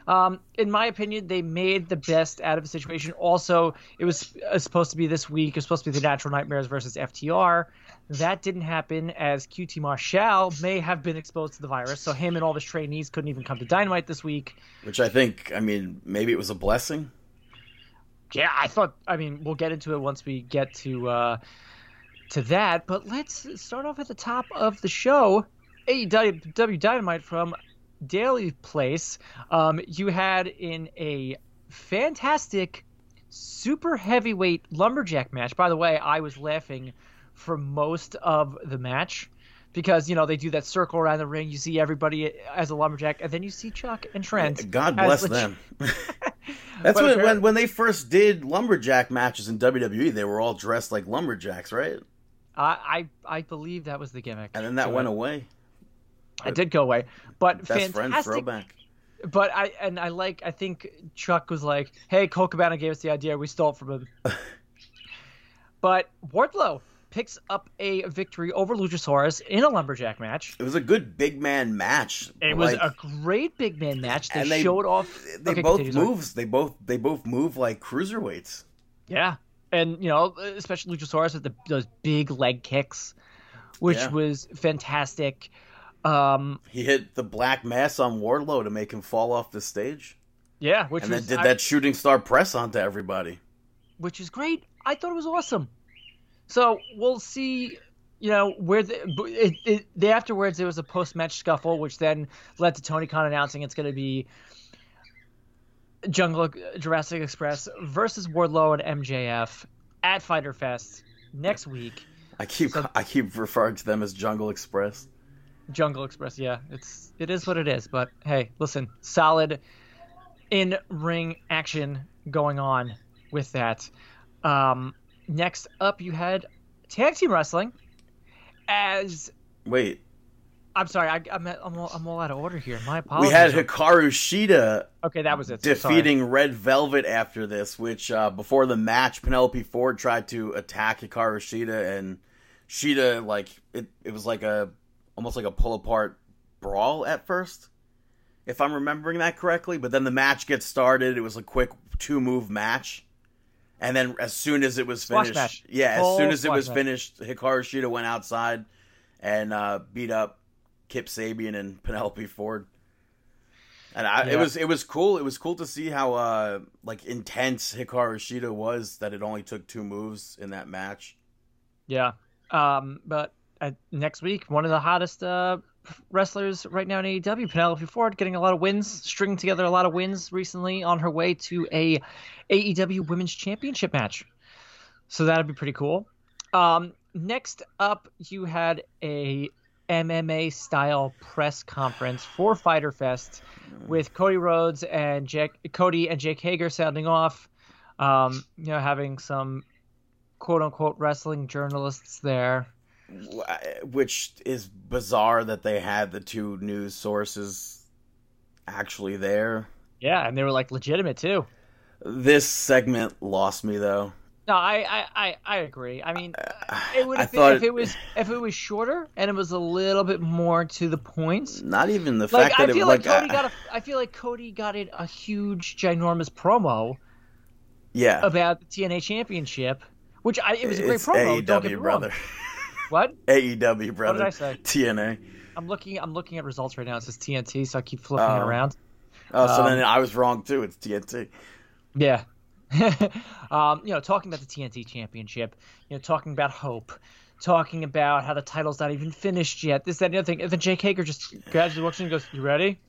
um, in my opinion, they made the best out of the situation. Also, it was uh, supposed to be this week. It was supposed to be the Natural Nightmares versus FTR. That didn't happen as QT Marshall may have been exposed to the virus. So him and all his trainees couldn't even come to Dynamite this week. Which I think, I mean, maybe it was a blessing. Yeah, I thought. I mean, we'll get into it once we get to uh, to that. But let's start off at the top of the show. AEW Dynamite from Daily Place. Um, you had in a fantastic super heavyweight lumberjack match. By the way, I was laughing for most of the match because you know they do that circle around the ring. You see everybody as a lumberjack, and then you see Chuck and Trent. God bless leg- them. <laughs> <laughs> That's But when, when when they first did lumberjack matches in WWE, they were all dressed like lumberjacks, right? I, I I believe that was the gimmick. And then that went it. away. It did go away, but Best fantastic. friend throwback. But I and I like. I think Chuck was like, "Hey, Colt Cabana gave us the idea. We stole it from him." <laughs> but Wardlow picks up a victory over Luchasaurus in a lumberjack match. It was a good big man match. It was like, a great big man match. They, they showed off. They Okay, both moves. They both they both move like cruiserweights. Yeah, and you know, especially Luchasaurus with the, those big leg kicks, which Yeah. was fantastic. Um, He hit the black mass on Wardlow to make him fall off the stage, yeah, which and then did I- that shooting star press onto everybody. which is great. I thought it was awesome. So we'll see. You know where the it, it, the afterwards there was a post match scuffle, which then led to Tony Khan announcing it's going to be Jungle Jurassic Express versus Wardlow and MJF at Fyter Fest next week. I keep So- I keep referring to them as Jungle Express. Jungle Express, yeah, it's it is what it is. But hey, listen, solid in ring action going on with that. Um, next up, you had tag team wrestling. As Wait, I'm sorry, I, I'm I'm all, I'm all out of order here. My apologies. we had Hikaru Shida okay, that was it. So sorry. defeating Red Velvet after this, which uh, before the match, Penelope Ford tried to attack Hikaru Shida, and Shida like it. It was like a almost like a pull apart brawl at first, if I'm remembering that correctly. But then the match gets started. It was a quick two move match, and then as soon as it was finished, yeah, as Full soon as it was match. finished, Hikaru Shida went outside and uh, beat up Kip Sabian and Penelope Ford. And I, it was it was cool. It was cool to see how uh like intense Hikaru Shida was. That it only took two moves in that match. Yeah. Um, but uh, next week, one of the hottest uh, wrestlers right now in AEW, Penelope Ford, getting a lot of wins, stringing together a lot of wins recently on her way to a AEW Women's Championship match. So that'd be pretty cool. Um, next up, you had a MMA style press conference for Fyter Fest with Cody Rhodes and Jack, Cody and Jake Hager sounding off. Um, you know, having some quote unquote wrestling journalists there. Wh- Which is bizarre that they had the two news sources actually there. Yeah, and they were like legitimate too. This segment lost me though. No, I I, I, I agree. I mean, <sighs> it would have been if it was if it was shorter and it was a little bit more to the point. not even the Like fact I that feel it like like Cody I- got a I feel like Cody got it a huge ginormous promo yeah. about the TNA championship, which I it was a great promo. don't get me AEW wrong. <laughs> What? AEW brother. What did I say? TNA. I'm looking I'm looking at results right now. It says TNT, so I keep flipping it Oh. around. Oh, so Um, then I was wrong too. It's TNT. Yeah. <laughs> um, you know, talking about the TNT championship, you know, talking about hope, talking about how the title's not even finished yet, this, that, and the other thing. And then Jake Hager just gradually walks in and goes, You ready?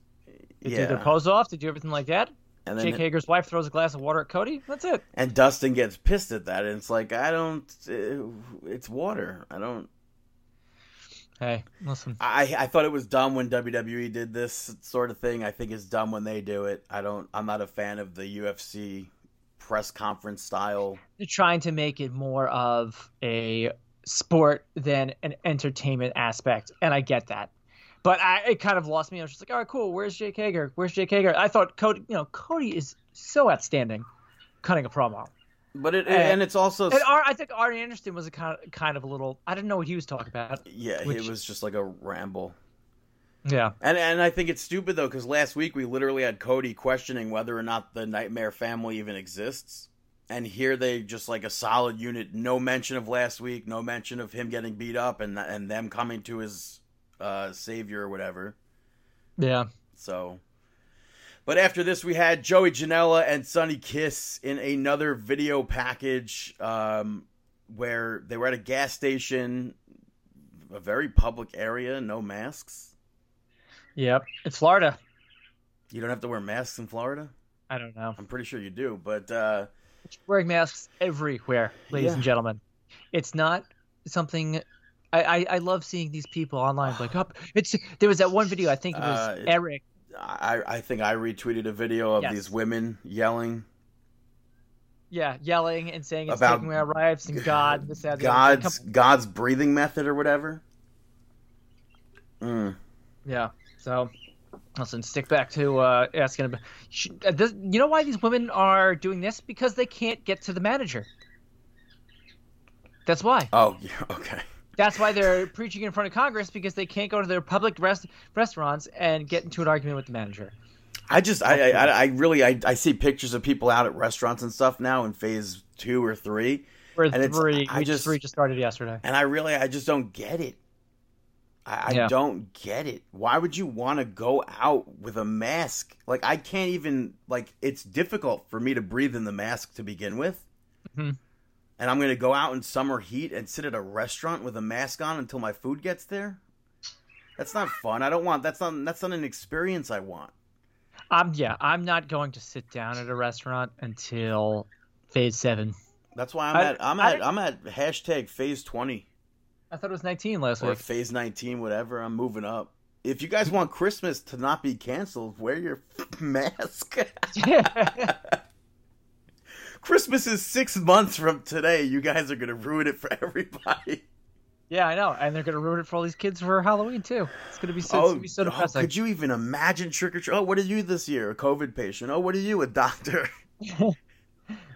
Did they do their pose off, they do everything like that. And Jake Hager's wife throws a glass of water at Cody. That's it. and Dustin gets pissed at that, and it's like I don't. uh, It's water. I don't. Hey, listen. I I thought it was dumb when WWE did this sort of thing. I think it's dumb when they do it. I don't. I'm not a fan of the UFC press conference style. They're trying to make it more of a sport than an entertainment aspect, and I get that. But I, it kind of lost me. I was just like, all right, cool. Where's Jake Hager? Where's Jake Hager? I thought Cody, you know, Cody is so outstanding, cutting a promo. But it And- and it's also And Ar- I think Arnie Anderson was a kind of, kind of a little. I didn't know what he was talking about. yeah, which- it was just like a ramble. Yeah, And and I think it's stupid though because last week we literally had Cody questioning whether or not the Nightmare family even exists, and here they just like a solid unit. No mention of last week. No mention of him getting beat up and and them coming to his uh, savior or whatever. yeah. So, but after this, we had Joey Janela and Sonny Kiss in another video package um, where they were at a gas station, a very public area, no masks. Yep. It's Florida. You don't have to wear masks in Florida. I don't know. I'm pretty sure you do, but uh, Wearing masks everywhere, ladies Yeah. and gentlemen. It's not something. I, I, I love seeing these people online. Like, up. it's there was that one video. I think it was Uh, Eric. I I think I retweeted a video of Yes. these women yelling Yeah, yelling and saying it's about taking away our rights and God. This, that. God's God's breathing method or whatever. Mm. Yeah. So, listen, stick back to uh, asking about. sh- uh, you know why these women are doing this? Because they can't get to the manager. That's why. Oh, yeah, <laughs> okay. That's why they're preaching in front of Congress because they can't go to their public rest- restaurants and get into an argument with the manager. I just I I, I really I, I see pictures of people out at restaurants and stuff now in phase two or three, For And three, I we just three just started yesterday. and I really I just don't get it. I, I Yeah. don't get it. Why would you want to go out with a mask? Like I can't even like it's difficult for me to breathe in the mask to begin with. Mhm. And I'm gonna go out in summer heat and sit at a restaurant with a mask on until my food gets there. That's not fun. I don't want. That's not. That's not an experience I want. I'm yeah. I'm not going to sit down at a restaurant until phase seven. That's why I'm I- at. I'm I at. I'm at hashtag phase twenty I thought it was 19 last or week. phase nineteen, whatever. I'm moving up. If you guys want Christmas to not be canceled, wear your <laughs> mask. <laughs> <laughs> Christmas is six months from today. You guys are gonna ruin it for <laughs> everybody. yeah, I know, and they're gonna ruin it for all these kids for Halloween too. It's gonna be so, oh, gonna be so oh, depressing. could you even imagine trick or treat? Oh, what are you this year? A COVID patient. Oh, what are you? A doctor. <laughs> <laughs>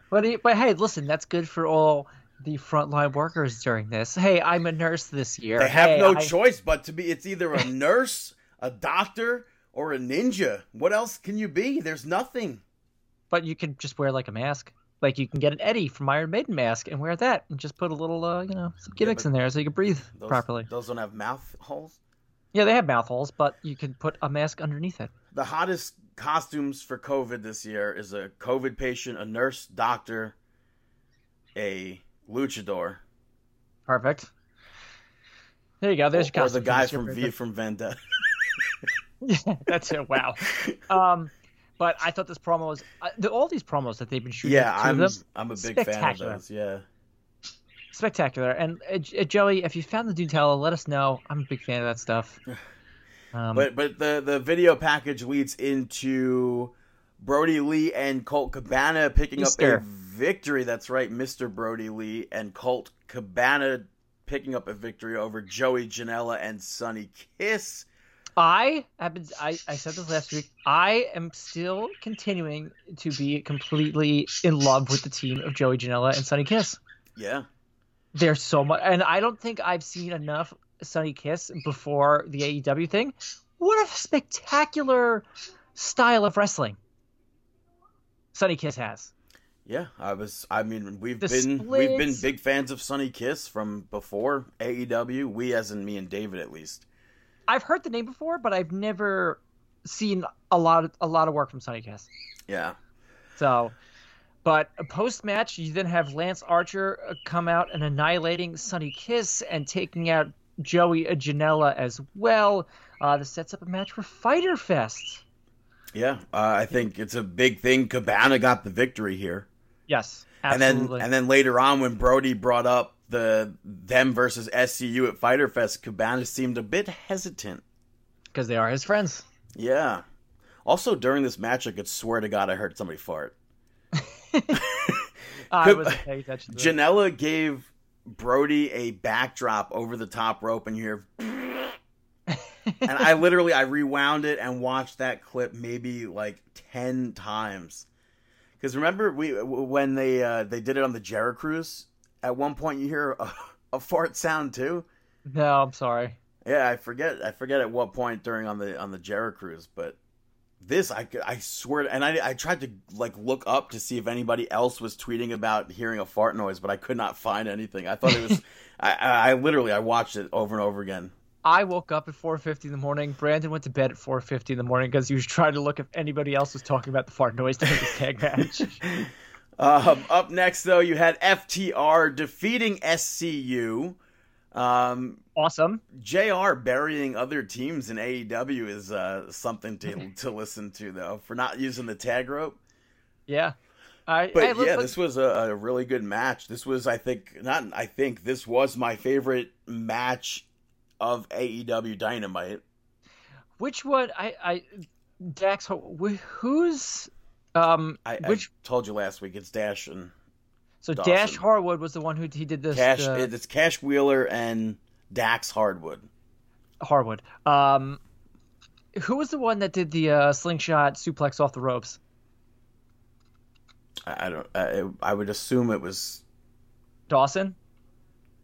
But he- but hey, listen, that's good for all the frontline workers during this. Hey, I'm a nurse this year. They have Hey, no I- choice but to be. It's either a nurse, a doctor, or a ninja. What else can you be? There's nothing. But you can just wear like a mask. Like you can get an Eddie from Iron Maiden mask and wear that, and just put a little, uh, you know, some gimmicks but in there so you can breathe Those, properly. Those don't have mouth holes. Yeah, they have mouth holes, but you can put a mask underneath it. The hottest costumes for COVID this year is a COVID patient, a nurse, doctor, a luchador, Perfect. There you go. There's your or, or the guy from. V from Vendetta. <laughs> Yeah, that's it. Wow. <laughs> Um, but I thought this promo was uh, the, all these promos that they've been shooting. yeah, I'm. them, I'm a big fan of those. Yeah. spectacular. And uh, uh, Joey, if you found the Nutella, let us know. I'm a big fan of that stuff. <laughs> Um, But but the the video package leads into Brodie Lee and Colt Cabana picking up Easter. a victory. That's right, Mr. Brodie Lee and Colt Cabana picking up a victory over Joey Janela and Sonny Kiss. I have been. I, I said this last week. I am still continuing to be completely in love with the team of Joey Janela and Sonny Kiss. Yeah. There's so much, and I don't think I've seen enough Sonny Kiss before the AEW thing. What a spectacular style of wrestling Sonny Kiss has. Yeah, I was. I mean, we've The been we've been big fans of Sonny Kiss from before AEW. We, as in me and David, at least. I've heard the name before, but I've never seen a lot of a lot of work from Sonny Kiss. Yeah, So, but post match, you then have Lance Archer uh, come out and annihilating Sonny Kiss and taking out Joey Janela as well. Uh, this sets up a match for Fyter Fest. yeah. Uh, I think it's a big thing. Cabana got the victory here. Yes, And then and then later on when Brody brought up the them versus SCU at Fyter Fest, Cabana seemed a bit hesitant. because they are his friends. Yeah. Also during this match I could swear to God I heard somebody fart. <laughs> I wasn't paying attention. Janela gave Brodie a backdrop over the top rope and you hear <laughs> and I literally I rewound it and watched that clip maybe like 10 times. Cuz remember we when they uh, they did it on the Jera Cruise, at one point you hear a, <laughs> a fart sound too. No, I'm sorry. Yeah, I forget. I forget at what point during on the on the Jera cruise, but this I could- I swear, and I I tried to like look up to see if anybody else was tweeting about hearing a fart noise, but I could not find anything. I thought it was. <laughs> I, I I literally I watched it over and over again. I woke up at 4:50 in the morning. Brandon went to bed at 4:50 in the morning because he was trying to look if anybody else was talking about the fart noise during this tag match. <laughs> Um, up next though, you had FTR defeating SCU. Um, awesome. Jr. burying other teams in AEW is uh, something to <laughs> to listen to though for not using the tag rope. Yeah. I, But hey, look- yeah, look- this was a, a really good match. This was, I think, not. I think this was my favorite match of AEW Dynamite. Which one? I, I, Dax, wh- who's, um, I, which? I told you last week. It's Dash and so Dawson. Dash Harwood was the one who he did this. Cash. uh, It's Cash Wheeler and Dax Hardwood. Harwood. Um, who was the one that did the uh, slingshot suplex off the ropes? I, I don't. I, I would assume it was. Dawson.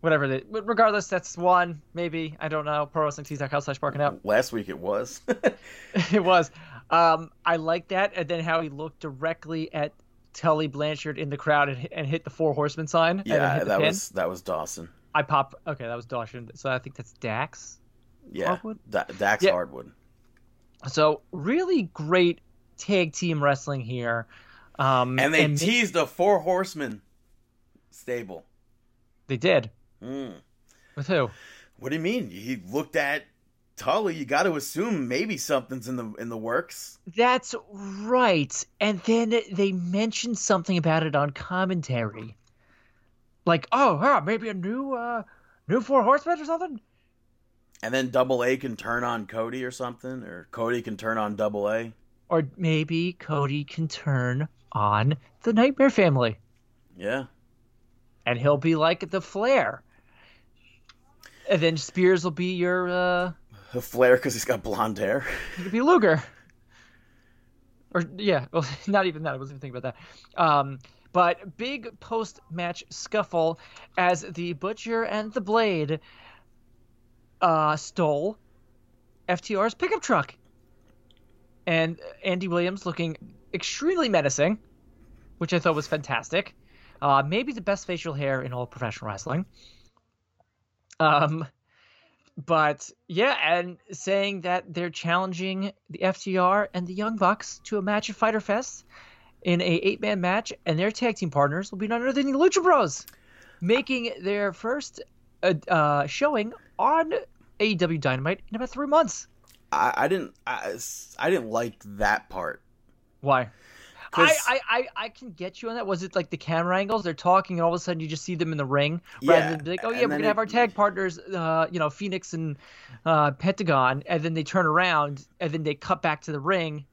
Whatever. The, regardless, that's one. Maybe I don't know. Pro slash barking out. Last week it was. <laughs> <laughs> it was. Um, I like that, and then how he looked directly at Tully Blanchard in the crowd and, hit- and hit the Four Horsemen sign. yeah, that pin. was that was Dawson. I pop. Okay, that was Dawson. So I think that's Dax. Yeah, Hardwood? Da- Dax Yeah. Hardwood. So really great tag team wrestling here. Um, And they and- teased the Four Horsemen. stable. They did. Hmm. With who? What do you mean? He looked at Tully. You got to assume maybe something's in the in the works. That's right. And then they mentioned something about it on commentary. Like, oh, huh, maybe a new uh new four horsemen or something? And then Double A can turn on Cody or something, or Cody can turn on Double A. Or maybe Cody can turn on the Nightmare Family. Yeah. And he'll be like the Flair. And then Spears will be your uh A Flair because he's got blonde hair. Could be Luger. Or yeah, well, <laughs> not even that. I wasn't even thinking about that. Um, but big post-match scuffle as the Butcher and the Blade uh, stole FTR's pickup truck, and Andy Williams looking extremely menacing, which I thought was fantastic. Uh, maybe the best facial hair in all professional wrestling. Um, but yeah, and saying that they're challenging the FTR and the Young Bucks to a match at Fyter Fest in a eight man match, and their tag team partners will be none other than the Lucha Bros, making their first uh, uh, showing on AEW Dynamite in about three months. I, I didn't. I, I didn't like that part. Why? 'Cause- I, I, I, I can get you on that. Was it like the camera angles? They're talking, and all of a sudden you just see them in the ring, rather Yeah, than like, "Oh yeah, and we're gonna have our tag partners, uh, you know, Fenix and uh, Pentagon," and then they turn around, and then they cut back to the ring.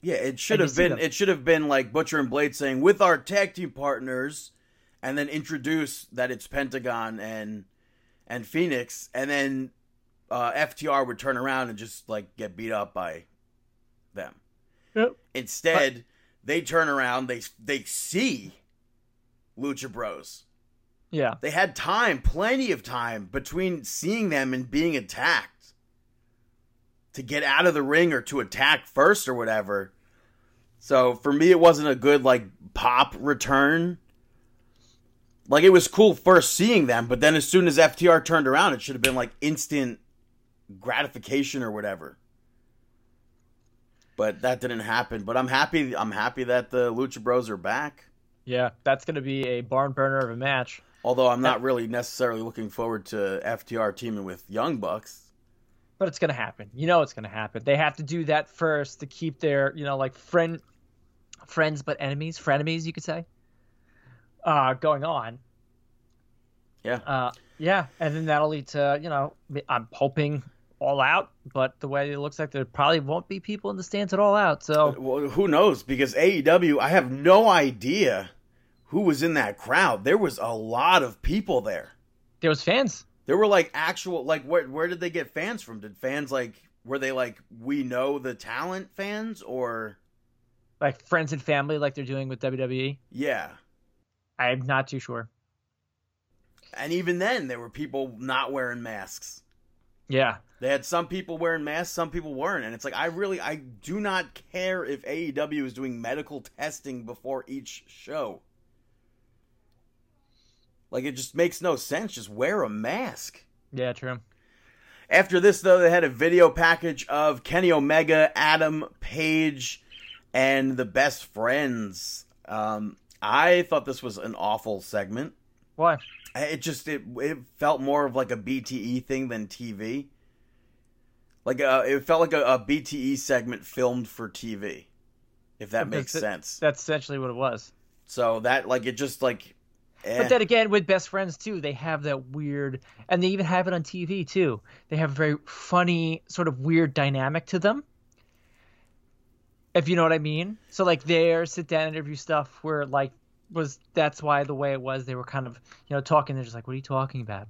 Yeah, it should have been. It should have been like Butcher and Blade saying with our tag team partners, and then introduce that it's Pentagon and and Fenix, and then uh, FTR would turn around and just like get beat up by them. Yep. Instead, they turn around. They they see Lucha Bros. Yeah, They had time, plenty of time between seeing them and being attacked to get out of the ring or to attack first or whatever. So for me, it wasn't a good like pop return. Like it was cool first seeing them, but then as soon as FTR turned around, it should have been like instant gratification or whatever. But that didn't happen. But I'm happy. I'm happy that the Lucha Bros are back. yeah, that's gonna be a barn burner of a match. Although I'm not really necessarily looking forward to FTR teaming with Young Bucks. But it's gonna happen. You know it's gonna happen. They have to do that first to keep their, you know, like friend, friends but enemies, frenemies, you could say, uh, going on. Yeah. Uh, yeah, and then that'll lead to, you know, I'm hoping all out, but the way it looks like there probably won't be people in the stands at all out. So uh, Well, who knows? Because AEW, I have no idea who was in that crowd. There was a lot of people there. there was fans. There were like actual like where where did they get fans from? Did fans like were they like we know the talent fans or Like friends and family, like they're doing with WWE. yeah? I'm not too sure. And even then, there were people not wearing masks. Yeah, They had some people wearing masks, some people weren't, and it's like I really I do not care if AEW is doing medical testing before each show. Like it just makes no sense. Just wear a mask. yeah, true. After this, though, they had a video package of Kenny Omega, Adam Page, and the Best Friends. Um, I thought this was an awful segment. Why? It just it it felt more of like a BTE thing than TV. Like uh, it felt like a, a BTE segment filmed for TV, if that makes That's sense. That's essentially what it was. So that like it just like. eh. But then again, with best friends too, they have that weird, and they even have it on TV too. They have a very funny, sort of weird dynamic to them. If you know what I mean. So like their sit down interview stuff, where like was that's why the way it was, they were kind of you know talking. They're just like, "What are you talking about?"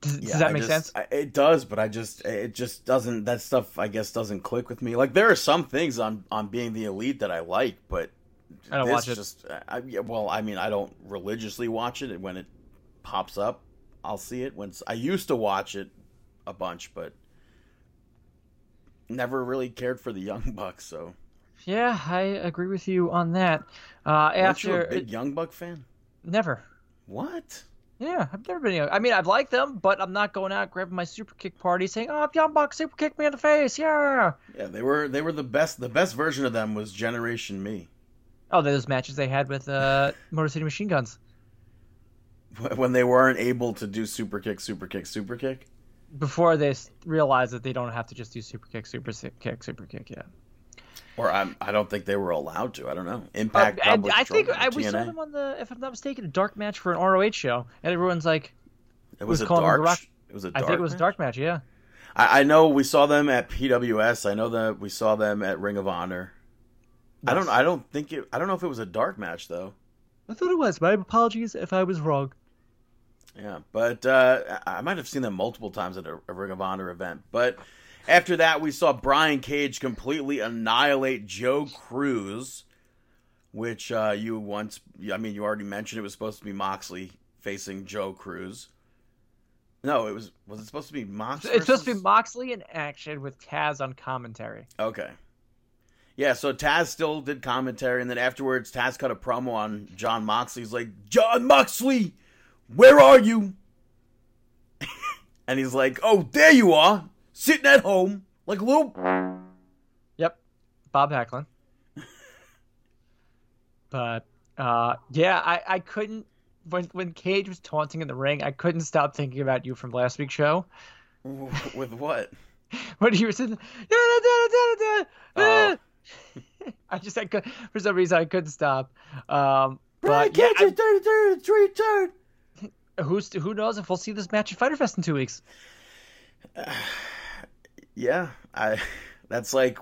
Does, Yeah, does that I make just- sense? I- It does, but I just it just doesn't. That stuff I guess doesn't click with me. Like there are some things on on being the elite that I like, but I don't watch it. Just I, well, I mean, I don't religiously watch it. When it pops up, I'll see it. When I used to watch it a bunch, but never really cared for the Young <laughs> Bucks. So Yeah, I agree with you on that. Uh, aren't you after a big Young Buck fan? never. What? Yeah, I've never been. I mean, I've liked them, but I'm not going out grabbing my super kick party saying, "Oh, Young Buck super kick me in the face." Yeah. Yeah, they were they were the best. The best version of them was Generation Me. Oh, those matches they had with uh, <laughs> Motor City Machine Guns when they weren't able to do super kick, super kick, super kick. before they realized that they don't have to just do super kick, super kick, super kick. Yeah. Or I'm, I don't think they were allowed to. I don't know. Impact. Uh, probably I think I, we saw them on the, if I'm not mistaken, a dark match for an ROH show, and everyone's like, It was, was a dark. Rock- It was a I dark. I think it was a match? dark match. Yeah. I, I know we saw them at PWS. I know that we saw them at Ring of Honor. I don't. I don't think it. I don't know if it was a dark match though. I thought it was. My apologies if I was wrong. Yeah, but uh, I I might have seen them multiple times at a, a Ring of Honor event. But after that, we saw Brian Cage completely annihilate Joe Cruz, which uh, you once. I mean, you already mentioned it was supposed to be Moxley facing Joe Cruz. No, it was. Was it supposed to be Moxley? It's supposed to be Moxley in action with Taz on commentary. Okay. Yeah, so Taz still did commentary, and then afterwards, Taz cut a promo on Jon Moxley. He's like, Jon Moxley, where are you? <laughs> and he's like, Oh, there you are, sitting at home, like a little. Yep, Bob Hacklin. <laughs> but uh, yeah, I, I couldn't when when Cage was taunting in the ring, I couldn't stop thinking about you from last week's show With what? <laughs> when you were sitting. "Da, da, da, da, da, da." Oh. <laughs> I just I could, for some reason I couldn't stop. Um, Brian but yeah, Cage is 33 three turn. I- who's who knows if we'll see this match at Fyter Fest in two weeks? <sighs> Yeah, I. <laughs> That's like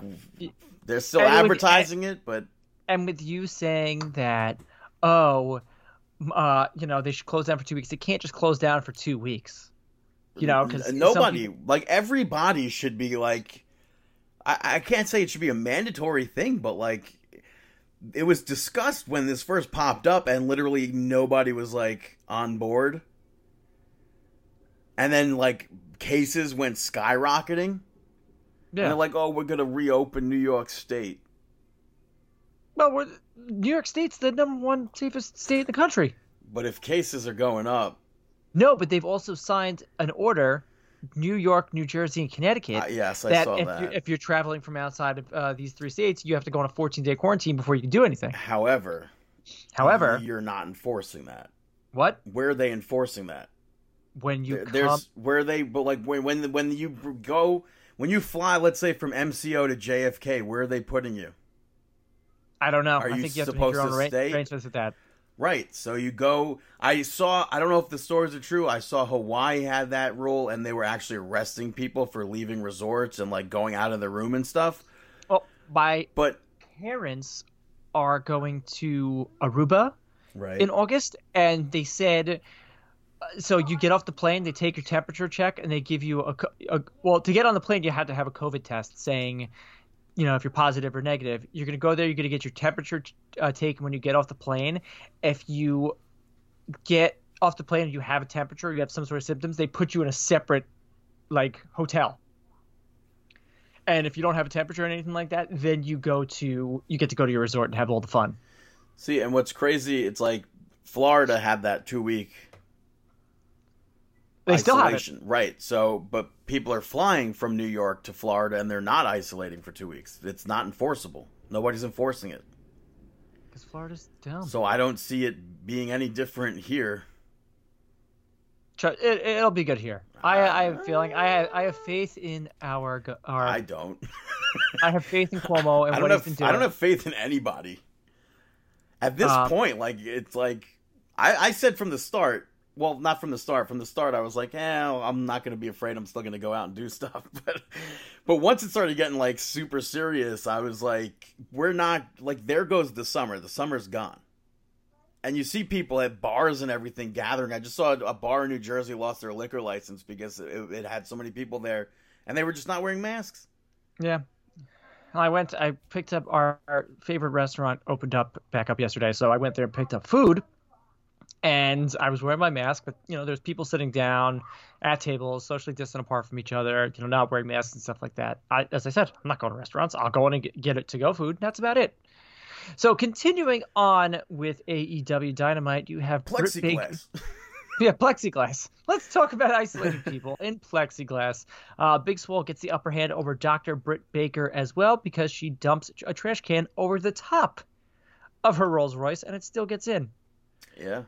they're still And with- advertising it, but and with you saying that, oh, uh, you know, they should close down for two weeks. They can't just close down for two weeks. You know, because nobody like everybody should be like I, I can't say it should be a mandatory thing but like it was discussed when this first popped up and literally nobody was like on board and then like cases went skyrocketing and they're like oh we're gonna reopen new york state well, we're, New York State's the number one safest state in the country. but if cases are going up No, but they've also signed an order, New York, New Jersey, and Connecticut. uh, yes i saw if that You're, if you're traveling from outside of uh, these three states, you have to go on a 14 day quarantine before you can do anything. however However, you're not enforcing that what where are they enforcing that when you There- come, there's where they but like when when when you go when you fly let's say from MCO to JFK where are they putting you? I don't know. are I you think you have to make supposed your own to arrangements with that. right. So you go I saw I don't know if the stories are true I saw Hawaii had that rule and they were actually arresting people for leaving resorts and like going out of the room and stuff. Well, my but parents are going to Aruba right. in August, and they said, so you get off the plane, they take your temperature check, and they give you a, a well to get on the plane, you had to have a COVID test saying, you know, if you're positive or negative. You're gonna go there, you're gonna get your temperature uh, taken when you get off the plane. If you get off the plane and you have a temperature, you have some sort of symptoms, they put you in a separate like hotel. And if you don't have a temperature or anything like that, then you go to you get to go to your resort and have all the fun. see and what's crazy it's like Florida had that 2 week They still have it. isolation. Right. So, but people are flying from New York to Florida and they're not isolating for two weeks. It's not enforceable. Nobody's enforcing it. Because Florida's dumb. So I don't see it being any different here. It, it'll be good here. I, I have a feeling. I have, I have faith in our our. I don't. <laughs> I have faith in Cuomo and I what don't he's been have. doing. I don't have faith in anybody. At this Um, point, like it's like I, I said from the start. Well, not from the start. From the start, I was like, "Eh, I'm not to be afraid. I'm still to go out and do <laughs> stuff." But, but once it started getting like super serious, I was like, "We're not like there goes the summer. The summer's gone." And you see people at bars and everything gathering. I just saw a bar in New Jersey lost their liquor license because it, it had so many people there, and they were just not wearing masks. Yeah. I went. I picked up our, our favorite restaurant opened up back up yesterday, so I went there and picked up food. And I was wearing my mask, but you know, there's people sitting down at tables, socially distant apart from each other, you know, not wearing masks and stuff like that. I, as I said, I'm not going to restaurants. I'll go in and get, get it to go food. That's about it. So continuing on with AEW Dynamite, you have Plexiglass. <laughs> yeah, plexiglass. Let's talk about isolating people in plexiglass. Uh, Big Swole gets the upper hand over Dr. Britt Baker as well because she dumps a trash can over the top of her Rolls Royce, and it still gets in. Yeah.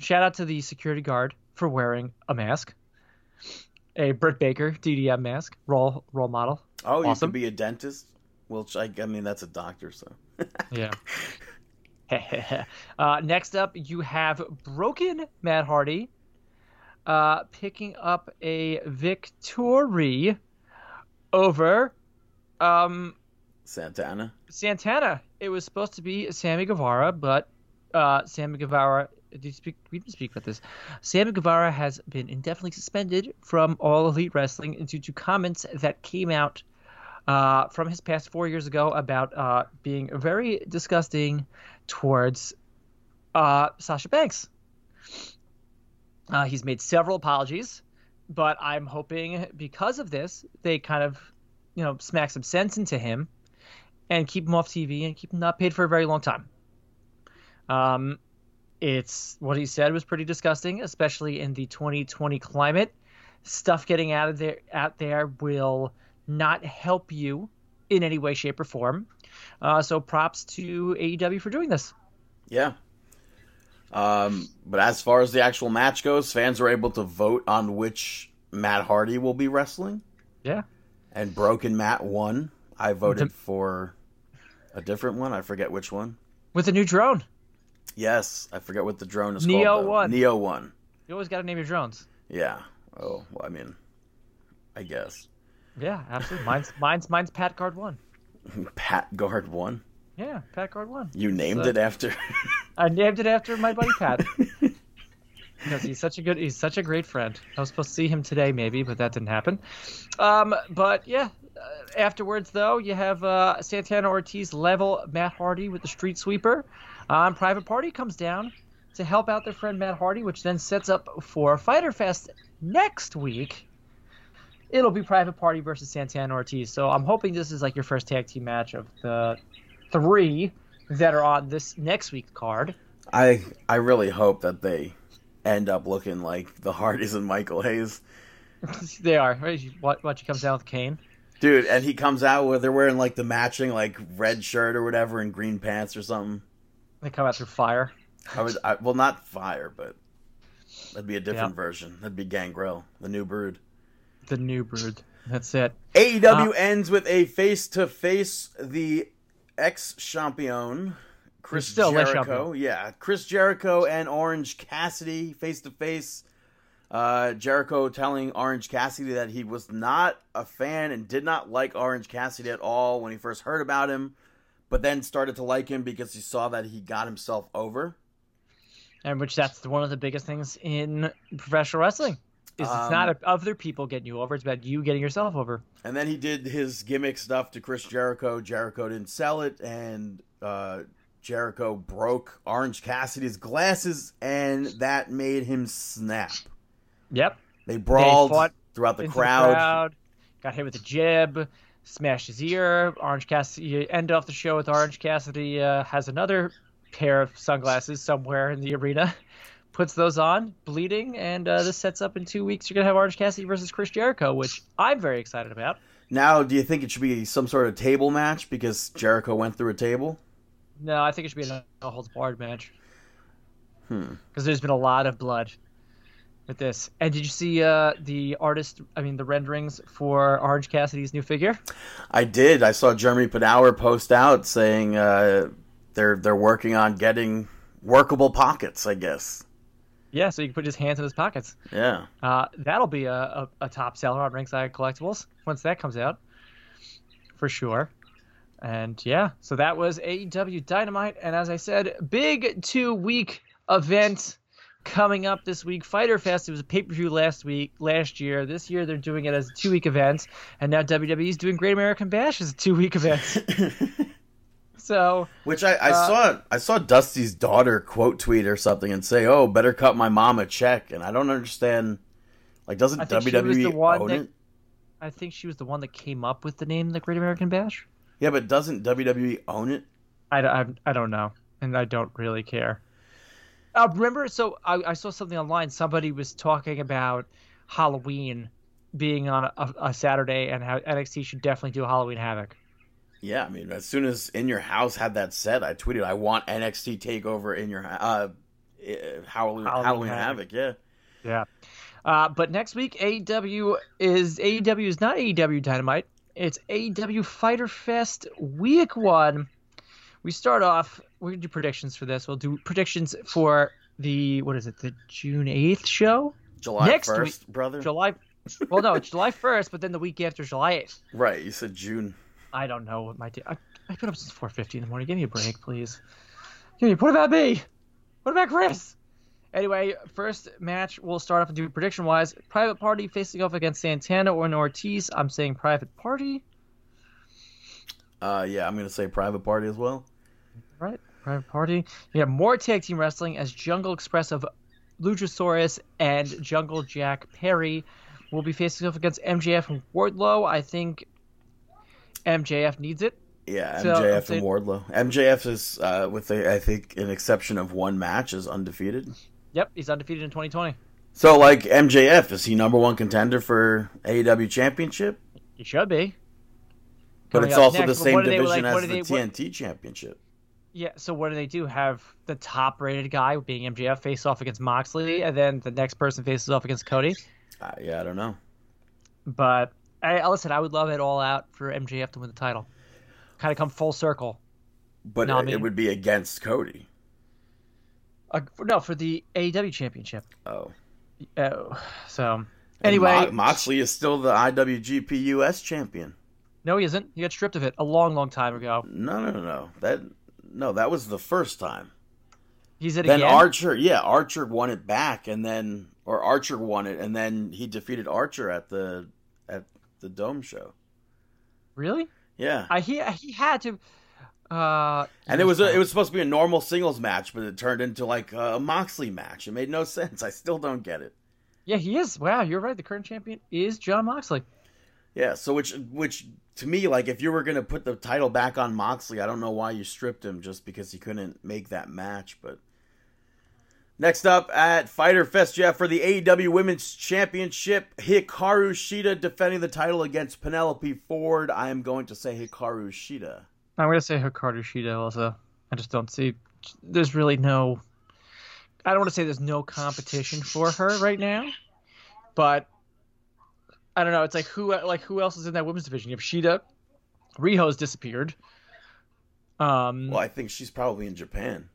Shout out to the security guard for wearing a mask, a Britt Baker DDM mask, role role model. Oh, you Awesome. could be a dentist. Well, I, I mean that's a doctor, so. <laughs> Yeah. <laughs> uh, next up, you have Broken Matt Hardy uh, picking up a victory over um, Santana. Santana. It was supposed to be Sammy Guevara, but uh, Sammy Guevara. Did speak? We didn't speak about this. Sammy Guevara has been indefinitely suspended from All Elite Wrestling due to comments that came out uh, from his past four years ago about uh, being very disgusting towards uh, Sasha Banks. Uh, he's made several apologies, but I'm hoping because of this, they kind of, you know, smack some sense into him and keep him off TV and keep him not paid for a very long time. Um, it's what he said was pretty disgusting, especially in the 2020 climate. Stuff getting out of there out there will not help you in any way, shape, or form. Uh, so props to AEW for doing this. Yeah. Um, but as far as the actual match goes, fans were able to vote on which Matt Hardy will be wrestling, Yeah. and Broken Matt won. I voted The- for a different one. I forget which one. With a new drone. Yes, I forget what the drone is Neo called. Neo One. Neo one. You always got to name your drones. Yeah. Oh, well, I mean, I guess Yeah, absolutely. Mine's <laughs> mine's mine's Pat Guard one. <laughs> Pat Guard one. Yeah, Pat Guard one. You named So- it after. <laughs> I named it after my buddy Pat. because he's such a good he's such a great friend. I was supposed to see him today maybe, but that didn't happen. Um, but yeah, uh, afterwards though, you have uh, Santana Ortiz level Matt Hardy with the Street Sweeper. Um, Private Party comes down to help out their friend Matt Hardy, which then sets up for Fyter Fest next week. It'll be Private Party versus Santana Ortiz. So I'm hoping this is like your first tag team match of the three that are on this next week's card. I I really hope that they end up looking like the Hardys and Michael Hayes. <laughs> they are. What? What? She comes down with Kane. Dude, and he comes out where they're wearing like the matching like red shirt or whatever and green pants or something. They come out through fire. I would, I, well, not fire, but that'd be a different Yeah. version. That'd be Gangrel, the new brood. The new brood. That's it. AEW Uh, ends with a face to face the ex champion Chris still Jericho. Yeah, Chris Jericho and Orange Cassidy face to face. Uh, Jericho telling Orange Cassidy that he was not a fan and did not like Orange Cassidy at all when he first heard about him, but then started to like him because he saw that he got himself over. And which that's one of the biggest things in professional wrestling. Is it's Um, not other people getting you over; it's about you getting yourself over. And then he did his gimmick stuff to Chris Jericho. Jericho didn't sell it, and uh, Jericho broke Orange Cassidy's glasses, and that made him snap. Yep. They brawled fought throughout the into crowd. got hit with a jib, smashed his ear. Orange Cassidy you end off the show with Orange Cassidy uh, has another pair of sunglasses somewhere in the arena. <laughs> Puts those on, bleeding, and uh, this sets up in two weeks. You're gonna have Orange Cassidy versus Chris Jericho, which I'm very excited about. Now, do you think it should be some sort of table match because Jericho went through a table? No, I think it should be a no holds barred match. Hmm. Because there's been a lot of blood with this. And did you see uh, the artist? I mean, the renderings for Orange Cassidy's new figure? I did. I saw Jeremy Padawer post out saying uh, they're they're working on getting workable pockets. I guess. Yeah, so you can put his hands in his pockets. Yeah. Uh, that'll be a, a, a top seller on Ringside Collectibles once that comes out, for sure. And yeah, so that was AEW Dynamite, and as I said, big two week event coming up this week. Fyter Fest. It was a pay per view last week, last year. This year they're doing it as a two week event, and now WWE's doing Great American Bash as a two week event. <laughs> so Which I, I Uh, saw I saw Dusty's daughter quote tweet or something and say, "Oh, better cut my mom a check." And I don't understand. Like, doesn't I think she was WWE own that- it? I think she was the one that came up with the name the Great American Bash. Yeah, but doesn't WWE own it? I, I, I don't know, and I don't really care. Uh, remember, so I, I saw something online. Somebody was talking about Halloween being on a, a Saturday and how NXT should definitely do a Halloween Havoc. Yeah, I mean, as soon as In Your House had that set, I tweeted, "I want NXT Takeover in your uh, uh Halloween, Halloween Halloween Havoc. Havoc." Yeah, Yeah. Uh, but next week, AEW is AEW is not AEW Dynamite. It's AEW Fyter Fest Week One. We start off. We're gonna do predictions for this. We'll do predictions for the what is it? The June eighth show. July Next first, brother. July. Well, no, it's July first, but then the week after July eighth. Right, you said June. I don't know what my day. I, I put up since four fifty in the morning. Give me a break, please. Give me. What about me? What about Chris? Anyway, first match we'll start off and do prediction wise. Private Party facing off against Santana or Ortiz. I'm saying Private Party. Uh, yeah, I'm gonna say Private Party as well. Right, Private Party. You have more tag team wrestling as Jungle Express of Luchasaurus and Jungle Jack Perry will be facing off against MJF and Wardlow. I think MJF needs it. Yeah, MJF I'm and Wardlow. MJF is, uh, with a, I think, an exception of one match, is undefeated. Yep, he's undefeated in 2020. So, like MJF, is he number one contender for AEW Championship? He should be. But Coming it's also next, the same do they- division like, as the they- what- TNT Championship. Yeah, so what do they do? Have the top rated guy being MJF face off against Moxley, and then the next person faces off against Cody. Uh, yeah, I don't know. But I listen, I would love it all out for MJF to win the title. Kind of come full circle. But No, I it, it would be against Cody. Uh, no, for the AEW championship. Oh. Oh, so anyway, Mo- Moxley is still the IWGP US champion. no, he isn't. He got stripped of it a long, long time ago. No, no, no, no. That no, that was the first time. He's it again. Then again. Archer, yeah, Archer won it back, and then or Archer won it, and then he defeated Archer at the at the Dome show. really? Yeah, I he he had to. Uh, and it was a, it was supposed to be a normal singles match, but it turned into like a Moxley match. It made no sense. I still don't get it. yeah, he is. Wow, you're right. The current champion is Jon Moxley. Yeah, so which which to me, like if you were gonna put the title back on Moxley, I don't know why you stripped him just because he couldn't make that match. But next up at Fyter Fest, Jeff for the AEW Women's Championship, Hikaru Shida defending the title against Penelope Ford. I am going to say Hikaru Shida. I'm gonna say Hikaru Shida also. I just don't see. There's really no. I don't want to say there's no competition for her right now, but I don't know. It's like who like who else is in that women's division? You have Shida, Riho's disappeared. Um, Well, I think she's probably in Japan.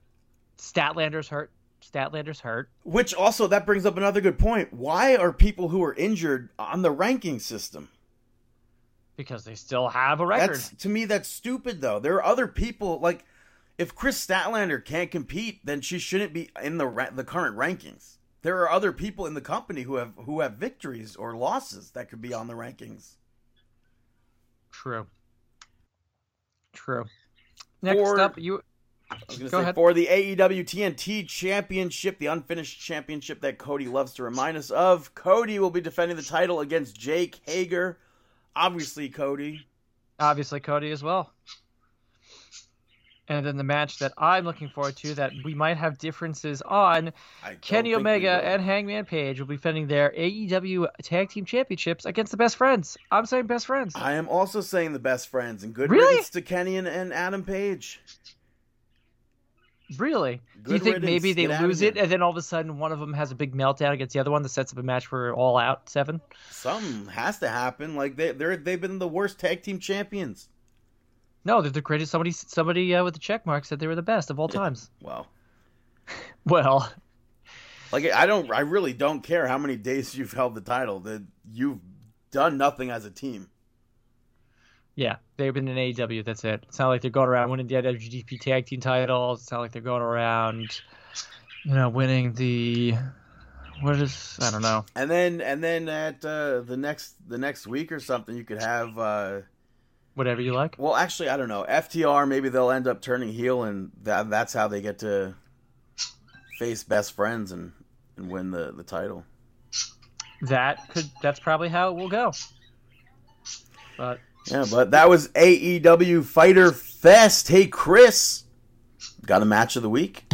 Statlander's hurt. Statlander's hurt. Which also that brings up another good point. Why are people who are injured on the ranking system? because they still have a record. That's to me that's stupid though. There are other people like if Kris Statlander can't compete, then she shouldn't be in the ra- the current rankings. There are other people in the company who have who have victories or losses that could be on the rankings. True. True. Next For- up, you I was gonna Go say ahead. for the AEW TNT Championship, the unfinished championship that Cody loves to remind us of, Cody will be defending the title against Jake Hager. Obviously, Cody. obviously Cody as well. And then the match that I'm looking forward to that we might have differences on. Kenny Omega and Hangman Page will be defending their AEW Tag Team Championships against the Best Friends. I'm saying Best Friends. I am also saying the best friends and good Really? riddance to Kenny and, and Adam Page. Really? Do you think riddance. maybe they Get lose it and then all of a sudden one of them has a big meltdown against the other one that sets up a match for All Out 7? Something has to happen. Like they they're they've been the worst tag team champions. No, they're the greatest. Somebody somebody uh, with the check mark said they were the best of all times. Well, <laughs> Well, like I don't I really don't care how many days you've held the title. That you've done nothing as a team. yeah, they've been in AEW. That's it. It's not like they're going around winning the IWGP Tag Team titles. It's not like they're going around, you know, winning the what is I don't know. And then and then at uh, the next the next week or something, you could have. Uh, Whatever you like. well, actually, I don't know. FTR maybe they'll end up turning heel, and that that's how they get to face best friends and and win the the title. That could. That's probably how it will go. But Yeah, but that was AEW Fyter Fest. Hey, Chris, got a match of the week?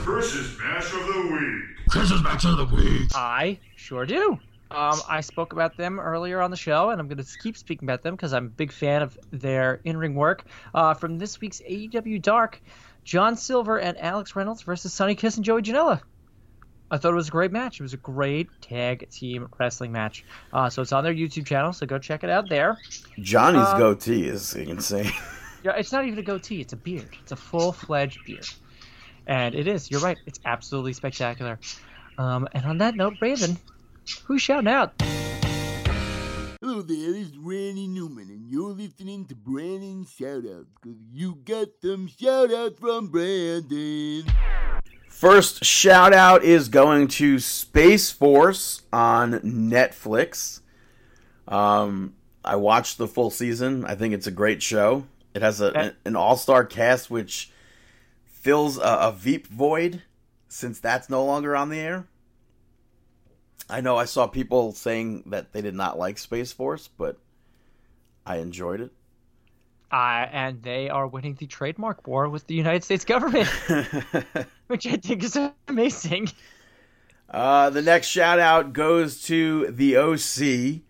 Chris's match of the week. Chris's match of the week. I sure do. Um, I spoke about them earlier on the show, and I'm going to keep speaking about them because I'm a big fan of their in-ring work. Uh, from this week's AEW Dark, John Silver and Alex Reynolds versus Sonny Kiss and Joey Janela. I thought it was a great match. It was a great tag team wrestling match. Uh, so it's on their YouTube channel, so go check it out there. Johnny's Um, goatee is insane. <laughs> Yeah, it's not even a goatee; it's a beard. It's a full-fledged beard, and it is. You're right. It's absolutely spectacular. Um, and on that note, Raven, who's shouting out? Hello there, it's Randy Newman, and you're listening to Brandon Shoutouts, because you got some shoutouts from Brandon. First shout out is going to Space Force on Netflix. Um, I watched the full season. I think it's a great show. It has a, an all star cast which fills a, a Veep void since that's no longer on the air. I know I saw people saying that they did not like Space Force, but I enjoyed it. Uh, and they are winning the trademark war with the United States government, <laughs> which I think is amazing. Uh, the next shout out goes to the OC,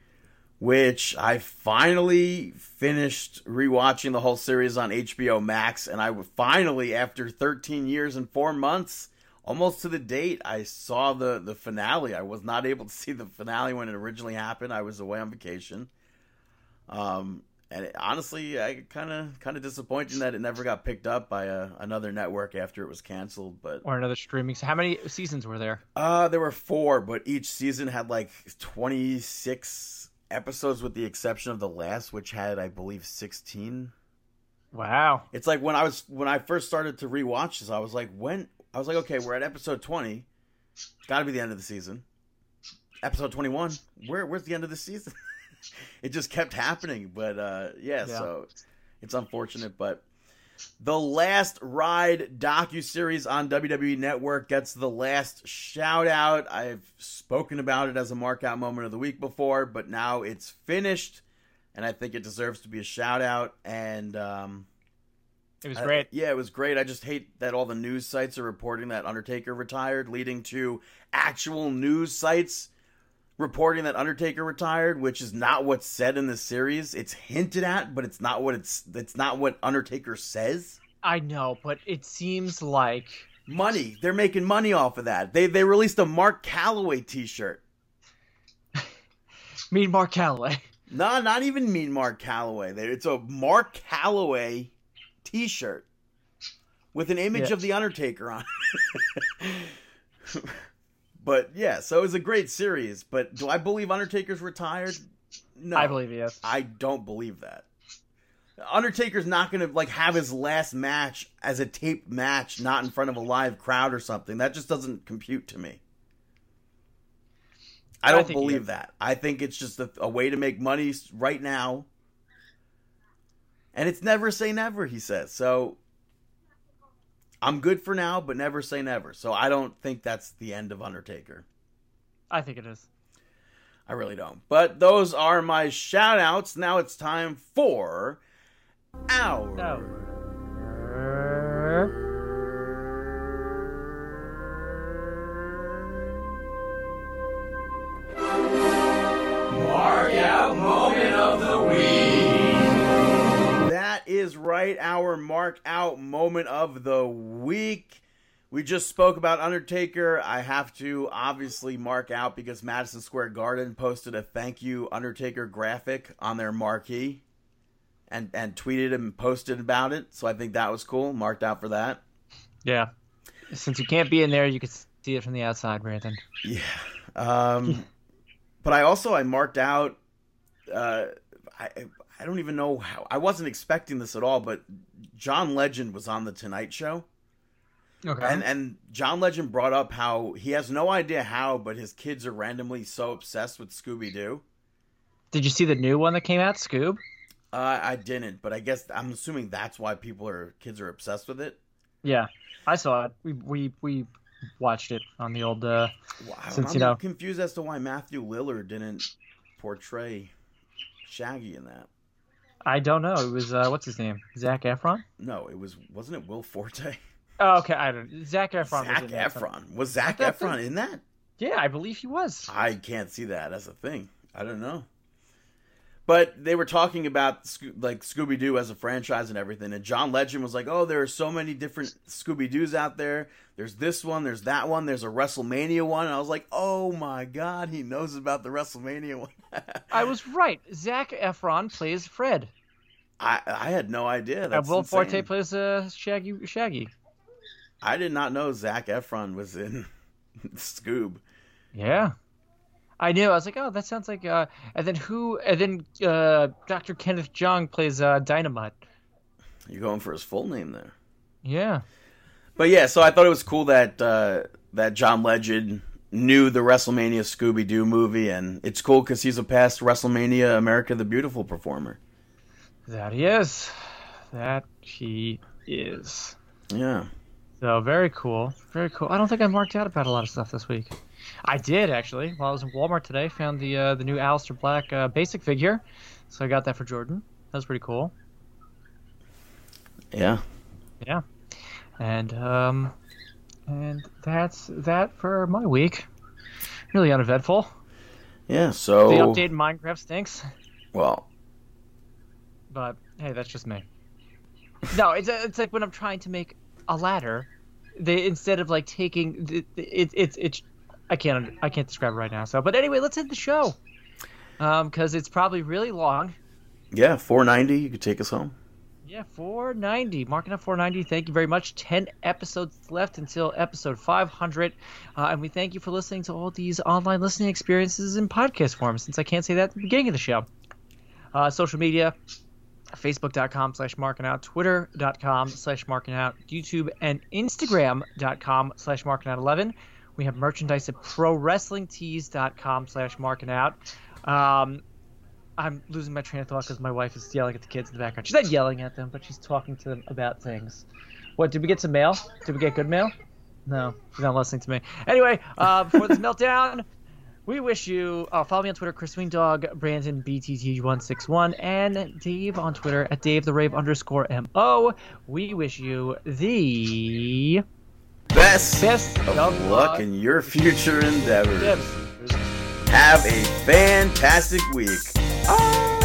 which I finally finished rewatching the whole series on HBO Max, and I finally, after 13 years and four months, almost to the date, I saw the the finale. I was not able to see the finale when it originally happened. I was away on vacation. Um, and it, honestly, I kind of kind of disappointed that it never got picked up by a, another network after it was canceled. But Or another streaming. So how many seasons were there? uh, there were four, but each season had like 26 episodes with the exception of the last, which had, I believe, 16. Wow. It's like when I was, when I first started to rewatch this, I was like, when, I was like, okay, we're at episode 20. It's gotta be the end of the season. Episode 21, where, where's the end of the season? <laughs> it just kept happening, but, uh, yeah, Yeah. so it's unfortunate, but the Last Ride docu series on WWE Network gets the last shout out. I've spoken about it as a mark out moment of the week before, but now it's finished, and I think it deserves to be a shout out. And um, It was I- great. yeah, it was great. I just hate that all the news sites are reporting that Undertaker retired, leading to actual news sites reporting that Undertaker retired, which is not what's said in the series. It's hinted at, but it's not what it's it's not what Undertaker says. I know, but it seems like Money. They're making money off of that. They they released a Mark Calaway t-shirt. <laughs> Mean Mark Calaway. No, not even mean Mark Calaway. It's a Mark Calaway t-shirt with an image Yeah. of the Undertaker on it. but yeah, so it was a great series. But do I believe Undertaker's retired? No, I believe yes. I don't believe that. Undertaker's not going to like have his last match as a taped match, not in front of a live crowd or something. That just doesn't compute to me. I I don't he believe that. I think it's just a, a way to make money right now. And it's never say never, he says. So I'm good for now, but never say never. So I don't think that's the end of Undertaker. I think it is. I really don't. But those are my shout outs. Now it's time for our No. Is right, our mark out moment of the week. We just spoke about Undertaker. I have to obviously mark out because Madison Square Garden posted a thank you Undertaker graphic on their marquee and and tweeted and posted about it. So I think that was cool. Marked out for that. Yeah. Since you can't be in there, you can see it from the outside, Brandon. Yeah. Um, but I also I marked out. Uh, I I don't even know how. I wasn't expecting this at all, but John Legend was on the Tonight Show, Okay. and and John Legend brought up how he has no idea how, but his kids are randomly so obsessed with Scooby Doo. Did you see the new one that came out, Scoob? Uh, I didn't, but I guess I'm assuming that's why people are kids are obsessed with it. Yeah, I saw it. We we we watched it on the old. Uh, Wow, Since, I'm you know- confused as to why Matthew Lillard didn't portray Shaggy in that. I don't know. It was uh, what's his name? Zac Efron. No, it was wasn't it Will Forte? Oh, okay. I don't. Zac Efron. was Zach so- Efron was Zac Efron in that? Yeah, I believe he was. I can't see that as a thing. I don't know. But they were talking about like Scooby Doo as a franchise and everything, and John Legend was like, "Oh, there are so many different Scooby Doos out there. There's this one, there's that one, there's a WrestleMania one." And I was like, "Oh my god, he knows about the WrestleMania one." <laughs> I was right. Zac Efron plays Fred. I I had no idea. And That's Will insane. Forte plays uh, Shaggy. Shaggy. I did not know Zac Efron was in <laughs> Scoob. Yeah. I knew. I was like, oh, that sounds like. Uh, and then who? And then uh, Dr. Kenneth Jeong plays uh, Dynamite. You're going for his full name there. Yeah. But yeah, so I thought it was cool that uh, that John Legend knew the WrestleMania Scooby Doo movie, and it's cool because he's a past WrestleMania America the Beautiful performer. That he is. That he is. Yeah, So very cool. Very cool. I don't think I marked out about a lot of stuff this week. I did actually. While I was in Walmart today, found the uh, the new Aleister Black uh, basic figure. So I got that for Jordan. That was pretty cool. yeah. Yeah. And um, and that's that for my week. Really uneventful. Yeah, so The update in Minecraft stinks, well, but hey, that's just me. No, it's it's like when I'm trying to make a ladder, they instead of like taking the, it, it's it's I can't I can't describe it right now. So, but anyway, let's end the show. Um, because it's probably really long. yeah, 490. You could take us home. Yeah, 490. Marking up 490. Thank you very much. 10 episodes left until episode 500. Uh, and we thank you for listening to all these online listening experiences in podcast form, since I can't say that at the beginning of the show. Uh, social media facebook.com slash marking out twitter.com slash marking out youtube and instagram.com slash marking out 11 we have merchandise at prowrestlingtees.com slash marking out um, I'm losing my train of thought because my wife is yelling at the kids in the background. She's not yelling at them, but she's talking to them about things. What did we get some mail? Did we get good mail? No, she's not listening to me. Anyway, uh, before this <laughs> meltdown, we wish you. Uh, follow me on Twitter, Chris Dog, Brandon BTT161, and Dave on Twitter at Dave the Rave underscore Mo. We wish you the Best, best of luck in your future endeavors. Have a fantastic week. Ah!